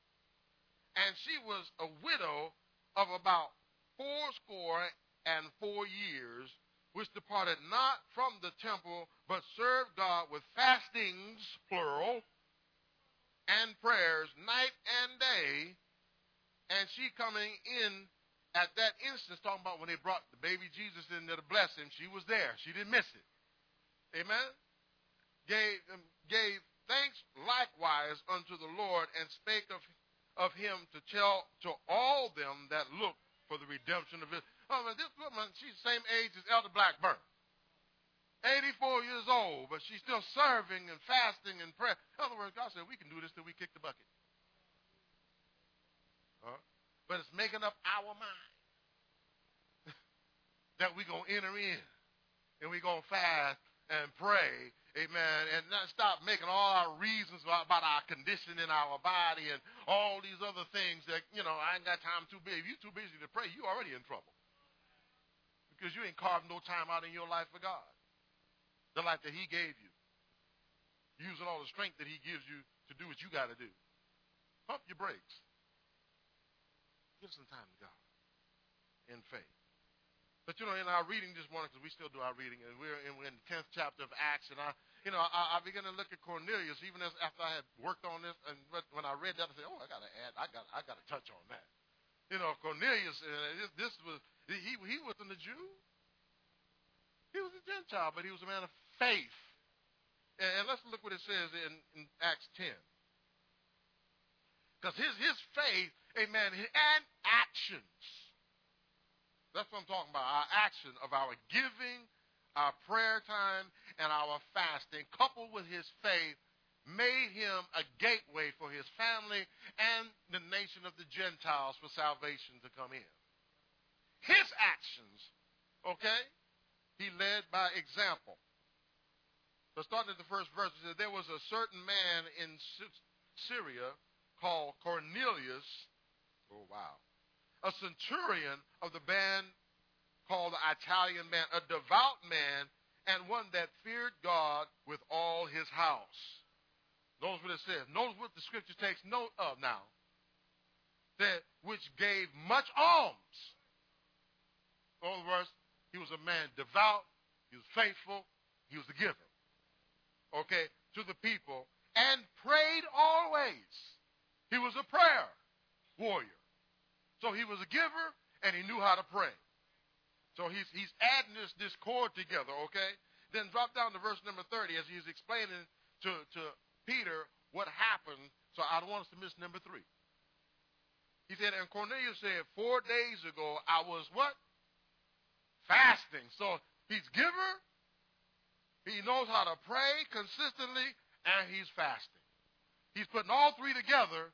And she was a widow of about fourscore and four years, which departed not from the temple, but served God with fastings, plural, and prayers night and day. And she coming in at that instance, talking about when they brought the baby Jesus in there to bless him, she was there. She didn't miss it. Amen? Gave, gave thanks likewise unto the Lord and spake of, of him to tell to all them that look for the redemption of his. Oh, man, this woman, she's the same age as Elder Blackburn. 84 years old, but she's still serving and fasting and prayer. In other words, God said, we can do this till we kick the bucket. Huh? But it's making up our mind that we're going to enter in and we're going to fast and pray. Amen. And not stop making all our reasons about, about our condition in our body and all these other things that, you know, I ain't got time too busy. If you're too busy to pray, you're already in trouble. Because you ain't carved no time out in your life for God the life that he gave you. Using all the strength that he gives you to do what you got to do. Pump your brakes. Give some time to God in faith. But you know, in our reading this morning, because we still do our reading, and we're in, we're in the tenth chapter of Acts, and I, you know, I, I began to look at Cornelius, even as after I had worked on this, and when I read that, I said, "Oh, I got to add, I got, I got to touch on that." You know, Cornelius, uh, this, was he, he wasn't a Jew. He was a Gentile, but he was a man of faith. And, let's look what it says in, in Acts 10. Because his, his faith, amen, and actions. That's what I'm talking about. Our action of our giving, our prayer time, and our fasting, coupled with his faith, made him a gateway for his family and the nation of the Gentiles for salvation to come in. His actions, okay? He led by example. So starting at the first verse, it says, There was a certain man in Caesarea called Cornelius, oh wow, a centurion of the band called the Italian man, a devout man and one that feared God with all his house. Notice what it says. Notice what the scripture takes note of now. That which gave much alms. In other words, he was a man devout, he was faithful, he was a giver. Okay, to the people, and prayed always. He was a prayer warrior. So he was a giver and he knew how to pray. So he's, he's adding this, this cord together, okay? Then drop down to verse number 30 as he's explaining to, to Peter what happened. So I don't want us to miss number three. He said, and Cornelius said, four days ago I was what? Fasting. So he's giver, he knows how to pray consistently, and he's fasting. He's putting all three together,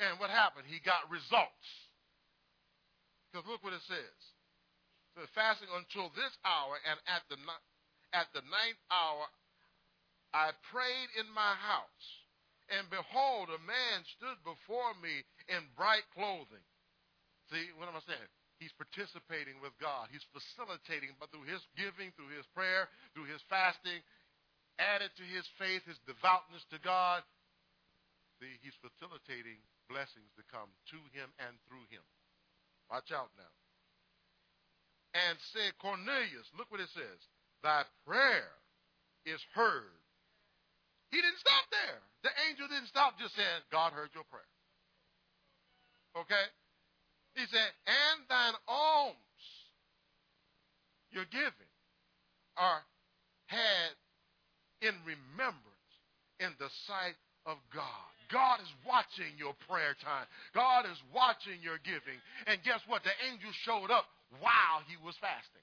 and what happened? He got results. Because look what it says says, fasting until this hour, and at the, at the ninth hour I prayed in my house, and behold, a man stood before me in bright clothing. See, what am I saying? He's participating with God. He's facilitating, but through his giving, through his prayer, through his fasting, added to his faith, his devoutness to God. See, he's facilitating blessings to come to him and through him. Watch out now and said, Cornelius, look what it says, thy prayer is heard. He didn't stop there. The angel didn't stop just saying, God heard your prayer. Okay? He said, and thine alms, your giving, are had in remembrance in the sight of God. God is watching your prayer time. God is watching your giving. And guess what? The angel showed up while he was fasting.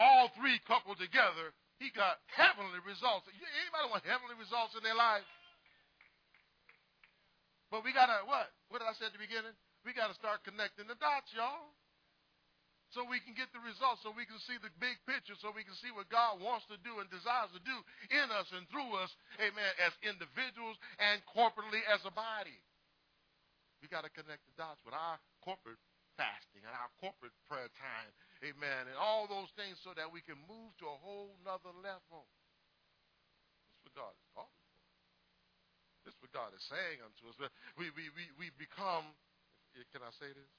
All three coupled together, he got heavenly results. Anybody want heavenly results in their life? But we gotta what? What did I say at the beginning? We gotta start connecting the dots, y'all. So we can get the results, so we can see the big picture, so we can see what God wants to do and desires to do in us and through us, amen, as individuals and corporately as a body. We got to connect the dots with our corporate fasting and our corporate prayer time. Amen. And all those things so that we can move to a whole nother level. This is what God is calling for. This is what God is saying unto us. We, we, we, we become, can I say this?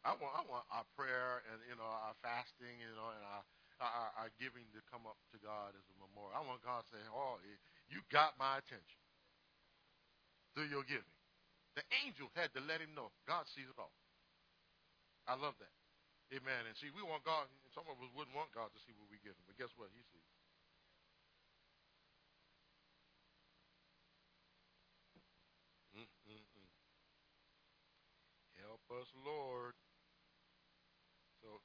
I want, I want our prayer and, you know, our fasting, you know, and our, our, our giving to come up to God as a memorial. I want God to say, oh, you got my attention through your giving. The angel had to let him know God sees it all. I love that. Amen. And see, we want God, some of us wouldn't want God to see what we give him, but guess what? He sees. Mm-mm-mm. Help us, Lord.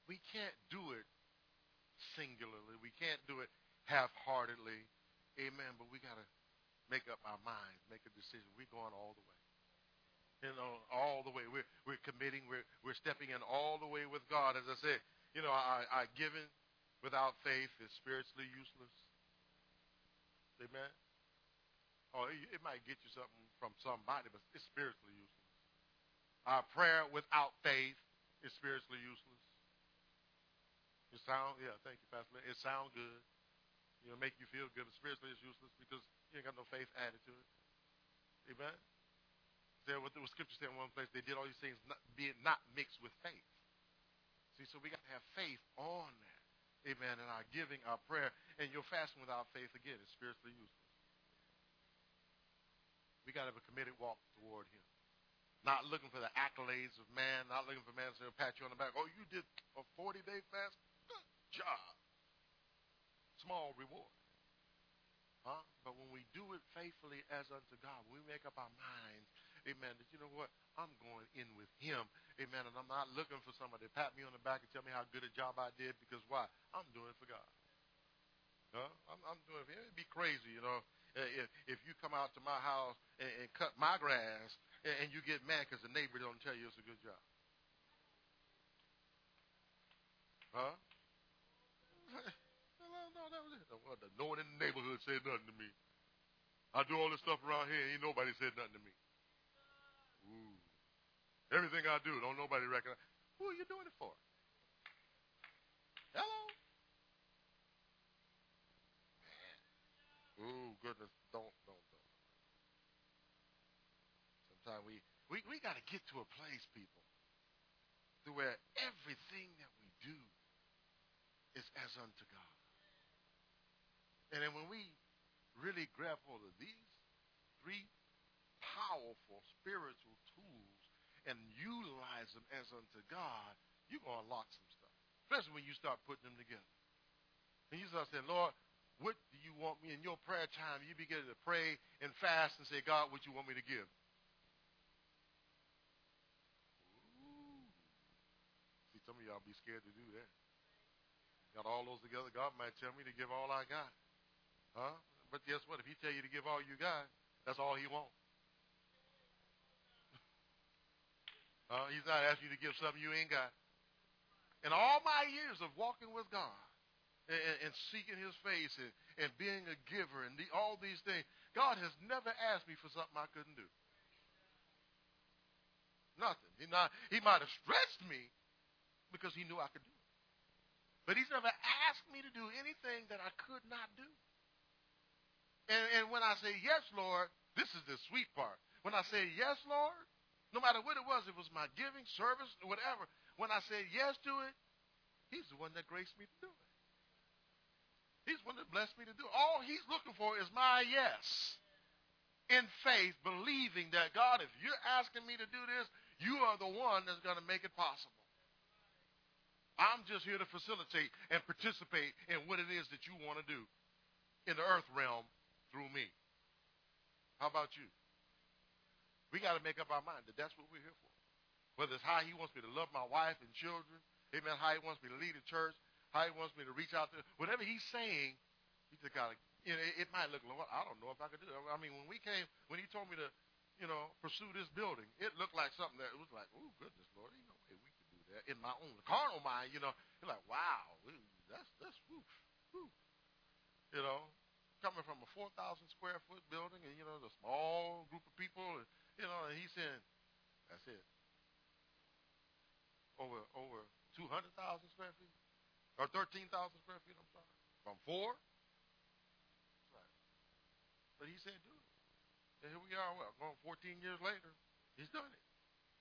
We can't do it singularly. We can't do it half-heartedly. Amen. But we got to make up our minds, make a decision. We're going all the way you know, all the way. We're, we're committing, we're, we're stepping in all the way with God. As I said, you know, I, I giving without faith is spiritually useless. Amen? Oh, it, it might get you something from somebody, but it's spiritually useless. Our prayer without faith is spiritually useless. It sound, yeah, thank you, Pastor. It sound good. You know, make you feel good, but spiritually it's useless because you ain't got no faith added to it. Amen? there, what the scripture said in one place, they did all these things not, be it not mixed with faith. See, so we got to have faith on that. Amen. And our giving, our prayer, and your fasting without faith, again, is spiritually useless. We got to have a committed walk toward Him. Not looking for the accolades of man, not looking for man to pat you on the back. Oh, you did a 40 day fast? Job. Small reward. Huh? But when we do it faithfully as unto God, we make up our minds Amen. That you know what? I'm going in with him. Amen. And I'm not looking for somebody to pat me on the back and tell me how good a job I did because why? I'm doing it for God. Huh? I'm, I'm doing it. For, It'd be crazy, you know, if, if you come out to my house and, and cut my grass and, and you get mad because the neighbor don't tell you it's a good job. Huh? Well, no one in the neighborhood said nothing to me. I do all this stuff around here, ain't nobody said nothing to me. Ooh. Everything I do, don't nobody recognize. Who are you doing it for? Hello? Ooh, goodness, don't, don't, don't. Sometimes we, we, we got to get to a place, people, to where everything that we do is as unto God. And then when we really grab hold of these three powerful spiritual tools and utilize them as unto God, you're going to unlock some stuff, especially when you start putting them together. And you start saying, Lord, what do you want me in your prayer time? You begin to pray and fast and say, God, what you want me to give? Ooh. See, some of y'all be scared to do that. Got all those together. God might tell me to give all I got. Huh? But guess what? If he tell you to give all you got, that's all he wants. uh, he's not asking you to give something you ain't got. In all my years of walking with God and, and seeking his face and, and being a giver and the, all these things, God has never asked me for something I couldn't do. Nothing. He, not, he might have stretched me because he knew I could do it. But he's never asked me to do anything that I could not do. And, and when I say yes, Lord, this is the sweet part. When I say yes, Lord, no matter what it was, it was my giving, service, whatever. When I said yes to it, He's the one that graced me to do it. He's the one that blessed me to do it. All He's looking for is my yes. In faith, believing that God, if you're asking me to do this, you are the one that's going to make it possible. I'm just here to facilitate and participate in what it is that you want to do in the earth realm through me. How about you? We got to make up our mind that that's what we're here for. Whether it's how he wants me to love my wife and children, amen, how he wants me to lead a church, how he wants me to reach out to, whatever he's saying, he just got to, you know, it, it might look, Lord, I don't know if I could do it. I mean, when we came, when he told me to, you know, pursue this building, it looked like something that it was like, oh, goodness, Lord, you know, way we could do that. In my own carnal mind, you know, you're like, wow, that's, that's, whoosh, whoo. You know, coming from a 4,000 square foot building and, you know, a small group of people, and, you know, and he said, that's it. Over, over 200,000 square feet? Or 13,000 square feet, I'm sorry. From four? Right. But he said, do. And here we are, well, going 14 years later. He's done it.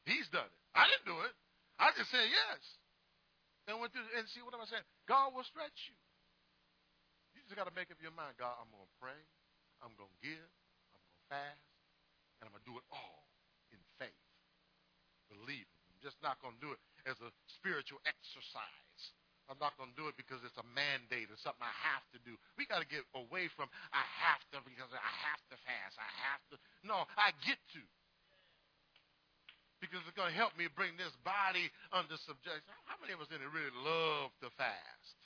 He's done it. I didn't do it. I just said yes. And went through, and see what am I saying? God will stretch you just got to make up your mind, God, I'm going to pray, I'm going to give, I'm going to fast, and I'm going to do it all in faith. Believe it. I'm just not going to do it as a spiritual exercise. I'm not going to do it because it's a mandate or something I have to do. We got to get away from I have to because I have to fast. I have to. No, I get to. Because it's going to help me bring this body under subjection. How many of us in it really love to fast?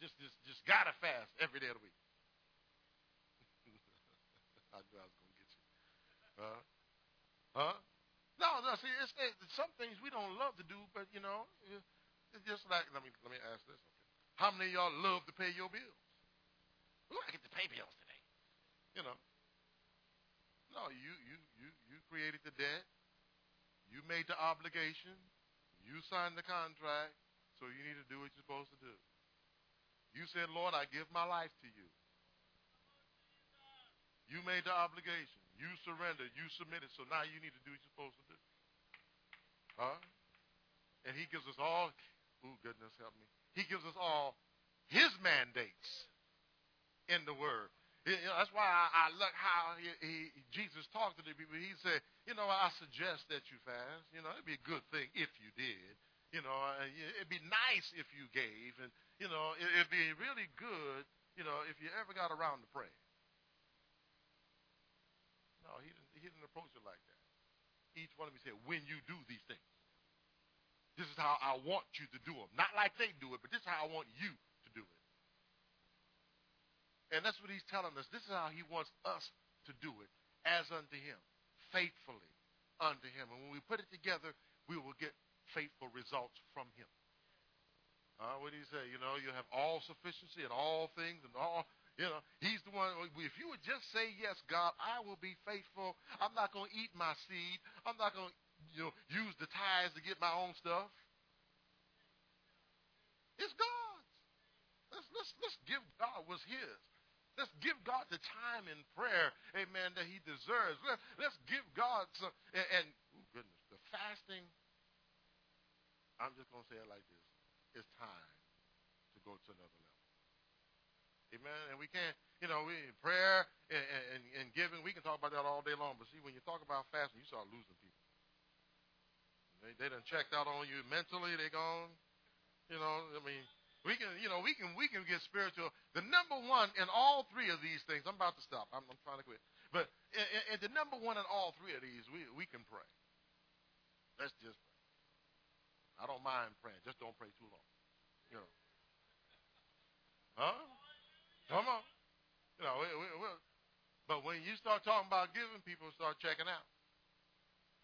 Just, just, just gotta fast every day of the week. I knew I was gonna get you. Huh? Huh? No, no. See, it's, it's some things we don't love to do, but you know, it's just like let me let me ask this. Okay. How many of y'all love to pay your bills? Ooh, I get to pay bills today. You know. No, you you you you created the debt. You made the obligation. You signed the contract. So you need to do what you're supposed to do. You said, Lord, I give my life to you. You made the obligation. You surrendered. You submitted. So now you need to do what you're supposed to do. Huh? And he gives us all, oh, goodness help me. He gives us all his mandates in the word. That's why I, I look how he, he, Jesus talked to the people. He said, you know, I suggest that you fast. You know, it'd be a good thing if you did. You know, uh, it'd be nice if you gave. And you know, it, would be really good, you know, if you ever got around to pray. No, he didn't, he didn't approach it like that. Each one of them said, when you do these things, this is how I want you to do them. Not like they do it, but this is how I want you to do it. And that's what he's telling us. This is how he wants us to do it, as unto him, faithfully unto him. And when we put it together, we will get faithful results from him. Uh, what do you say? You know, you have all sufficiency in all things and all. You know, he's the one. If you would just say yes, God, I will be faithful. I'm not going to eat my seed. I'm not going to, you know, use the tithes to get my own stuff. It's God's. Let's, let's, let's give God what's his. Let's give God the time in prayer, amen, that he deserves. Let, let's give God some, and, and oh goodness, the fasting, I'm just going to say it like this. It's time to go to another level. Amen. And we can't, you know, we prayer and, and, and giving, we can talk about that all day long. But see, when you talk about fasting, you start losing people. They, they done checked out on you mentally. They gone. You know, I mean, we can, you know, we can, we can get spiritual. The number one in all three of these things. I'm about to stop. I'm, I'm trying to quit. But in the number one in all three of these, we we can pray. Let's just. I don't mind praying. Just don't pray too long. You know. Huh? Come on. You know, but when you start talking about giving, people start checking out.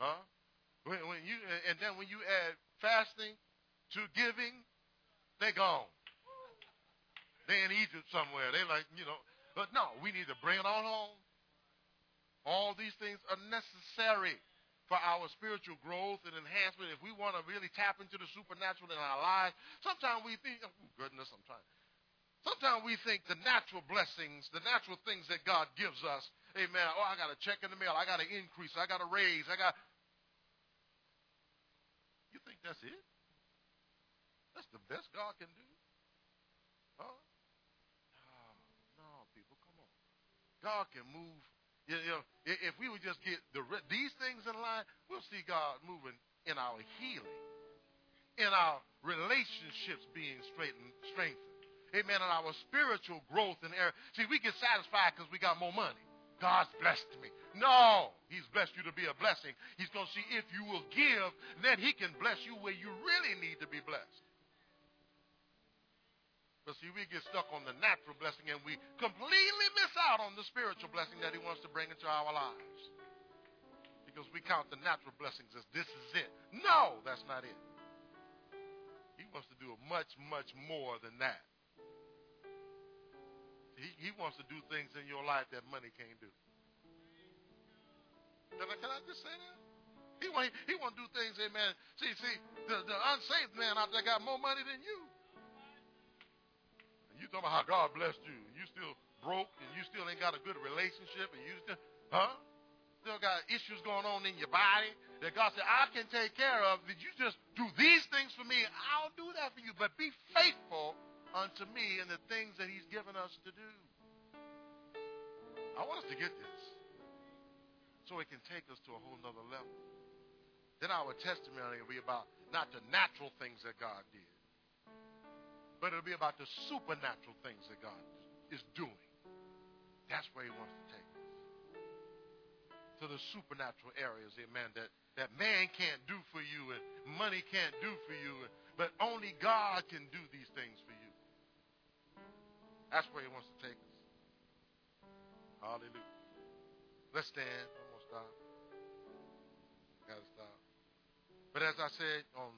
Huh? When, when you and then when you add fasting to giving, they gone. They in Egypt somewhere. They like, you know. But no, we need to bring it on home. All these things are necessary for our spiritual growth and enhancement. If we want to really tap into the supernatural in our lives, sometimes we think, oh, goodness, I'm trying. Sometimes we think the natural blessings, the natural things that God gives us, amen. Oh, I got a check in the mail. I got an increase. I got a raise. I got. You think that's it? That's the best God can do? Huh? No, no, people, come on. God can move. You know, if we would just get the, these things in line, we'll see God moving in our healing, in our relationships being straightened, strengthened. Amen. In our spiritual growth and area. See, we get satisfied because we got more money. God's blessed me. No, He's blessed you to be a blessing. He's going to see if you will give, then He can bless you where you really need to be blessed. But see, we get stuck on the natural blessing and we completely miss out on the spiritual blessing that He wants to bring into our lives. Because we count the natural blessings as this is it. No, that's not it. He wants to do much, much more than that. He, he wants to do things in your life that money can't do. Can I, can I just say that? He want, he want to do things, amen. See, see, the, the unsaved man out there got more money than you. You talking about how God blessed you. You still broke and you still ain't got a good relationship and you still, huh? Still got issues going on in your body that God said, I can take care of. Did you just do these things for me? I'll do that for you. But be faithful unto me in the things that he's given us to do. I want us to get this so it can take us to a whole nother level. Then our testimony will be about not the natural things that God did, but it'll be about the supernatural things that God is doing. That's where He wants to take us. To the supernatural areas, amen, that, that man can't do for you and money can't do for you, but only God can do these things for you. That's where He wants to take us. Hallelujah. Let's stand. I'm going to stop. Got to stop. But as I said on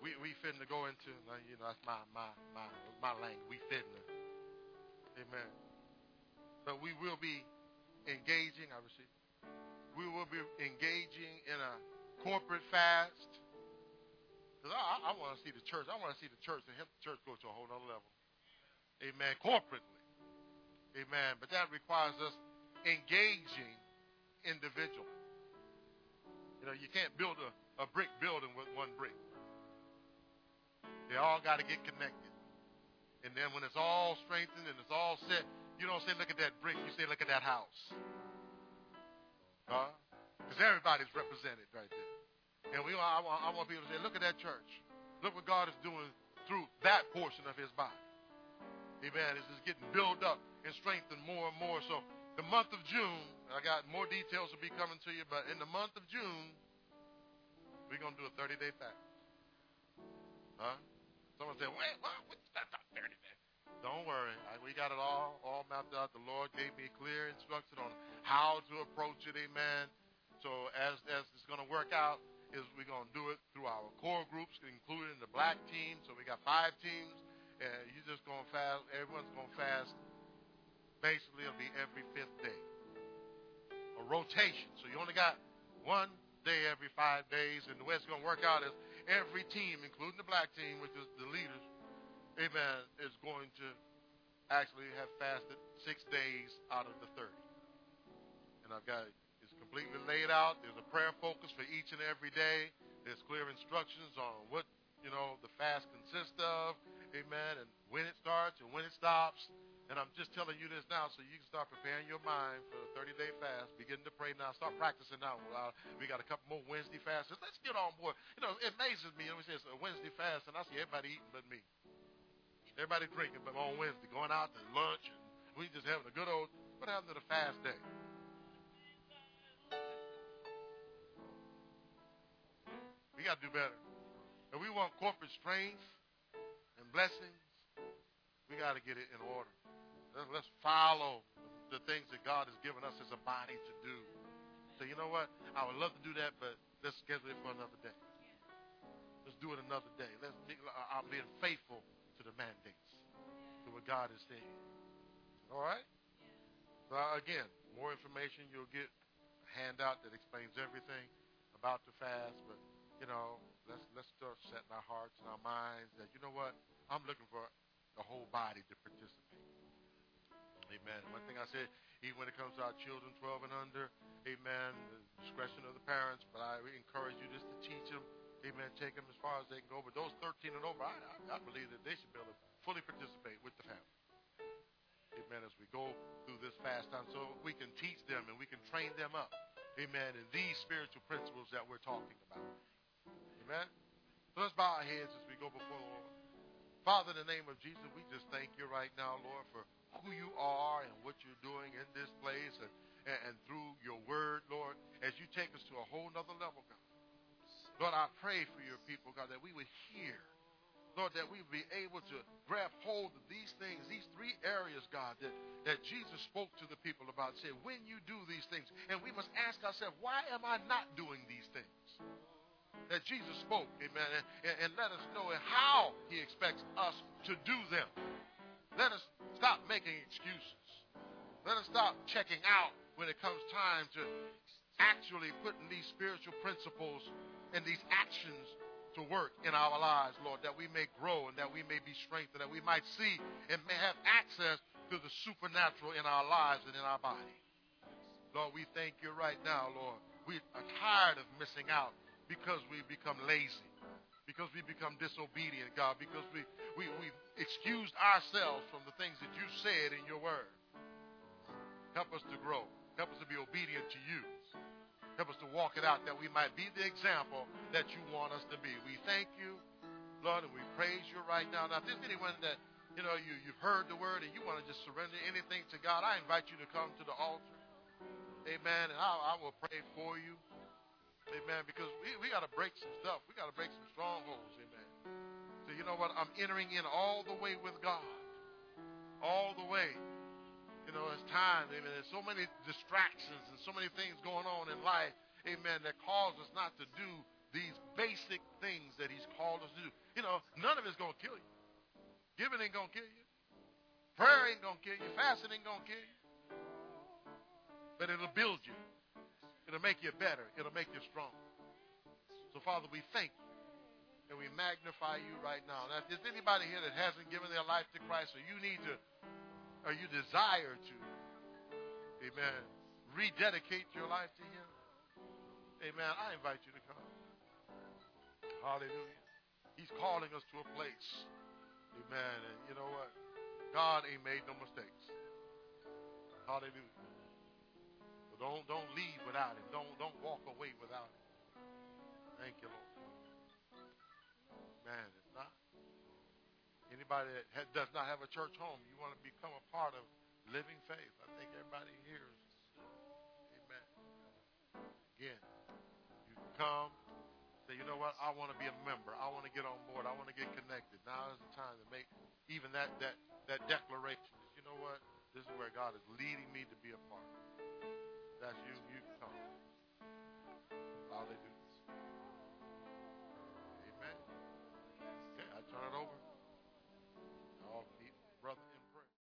we we finna go into you know that's my my my my language. We finna, amen. But we will be engaging. I receive. We will be engaging in a corporate fast. Because I, I want to see the church. I want to see the church and help the church go to a whole other level. Amen. Corporately. Amen. But that requires us engaging individually. You know, you can't build a, a brick building with one brick. They all got to get connected. And then when it's all strengthened and it's all set, you don't say, look at that brick. You say, look at that house. Huh? Because everybody's represented right there. And we, I, want, I want people to say, look at that church. Look what God is doing through that portion of his body. Amen. It's just getting built up and strengthened more and more. So the month of June, I got more details will be coming to you, but in the month of June, we're going to do a 30-day fast. Huh? Someone said, wait, what? What's that 30 days? Don't worry. I, we got it all all mapped out. The Lord gave me clear instruction on how to approach it. Amen. So as, as it's going to work out, is we're going to do it through our core groups, including the black team. So we got five teams, and you're just going to fast. Everyone's going to fast. Basically, it'll be every fifth day. A rotation. So you only got one day every five days, and the way it's going to work out is every team, including the black team, which is the leaders, amen, is going to actually have fasted six days out of the 30. And I've got it's completely laid out. There's a prayer focus for each and every day. There's clear instructions on what, you know, the fast consists of, amen, and when it starts and when it stops. And I'm just telling you this now so you can start preparing your mind for the 30 day fast. Begin to pray now. Start practicing now. We got a couple more Wednesday fasts. Let's get on board. You know, it amazes me. We say it's a Wednesday fast, and I see everybody eating but me. Everybody drinking but on Wednesday, going out to lunch, and we just having a good old. What happened to the fast day? We got to do better. If we want corporate strength and blessings, we got to get it in order. Let's follow the things that God has given us as a body to do. So you know what? I would love to do that, but let's schedule it for another day. Let's do it another day. Let's be, I'm being faithful to the mandates, to what God is saying. All right? So uh, again, more information you'll get a handout that explains everything about the fast, but you know, let's let's start setting our hearts and our minds that you know what? I'm looking for the whole body to participate. Amen. One thing I said, even when it comes to our children 12 and under, amen, the discretion of the parents, but I encourage you just to teach them, amen, take them as far as they can go. But those 13 and over, I, I, I believe that they should be able to fully participate with the family. Amen. As we go through this fast time, so we can teach them and we can train them up. Amen. In these spiritual principles that we're talking about. Amen. So let's bow our heads as we go before the Lord. Father, in the name of Jesus, we just thank you right now, Lord, for who you are and what you're doing in this place and, and, and through your word, Lord, as you take us to a whole nother level, God. Lord, I pray for your people, God, that we would hear, Lord, that we would be able to grab hold of these things, these three areas, God, that, that Jesus spoke to the people about. Say, when you do these things, and we must ask ourselves, why am I not doing these things? That Jesus spoke, amen, and, and let us know how he expects us to do them. Let us stop making excuses. Let us stop checking out when it comes time to actually putting these spiritual principles and these actions to work in our lives, Lord, that we may grow and that we may be strengthened, that we might see and may have access to the supernatural in our lives and in our body. Lord, we thank you right now, Lord. We are tired of missing out because we become lazy because we become disobedient, God, because we, we, we excused ourselves from the things that you said in your word. Help us to grow. Help us to be obedient to you. Help us to walk it out that we might be the example that you want us to be. We thank you, Lord, and we praise you right now. Now, if there's anyone that, you know, you, you've heard the word and you want to just surrender anything to God, I invite you to come to the altar. Amen. And I, I will pray for you. Amen. Because we, we got to break some stuff. We got to break some strongholds. Amen. So you know what? I'm entering in all the way with God. All the way. You know, it's time. Amen. There's so many distractions and so many things going on in life. Amen. That cause us not to do these basic things that He's called us to do. You know, none of it's going to kill you. Giving ain't going to kill you. Prayer ain't going to kill you. Fasting ain't going to kill you. But it'll build you. It'll make you better. It'll make you strong. So, Father, we thank you and we magnify you right now. Now, if there's anybody here that hasn't given their life to Christ, or you need to, or you desire to, amen, rededicate your life to Him, amen, I invite you to come. Hallelujah. He's calling us to a place, amen, and you know what? God ain't made no mistakes. Hallelujah. Don't don't leave without it. Don't don't walk away without it. Thank you, Lord. Man, it's not anybody that does not have a church home. You want to become a part of living faith. I think everybody here is. Amen. Again, you come. Say, you know what? I want to be a member. I want to get on board. I want to get connected. Now is the time to make even that that that declaration. You know what? This is where God is leading me to be a part that's you, you can come. Hallelujah. Amen. Okay, I turn it over.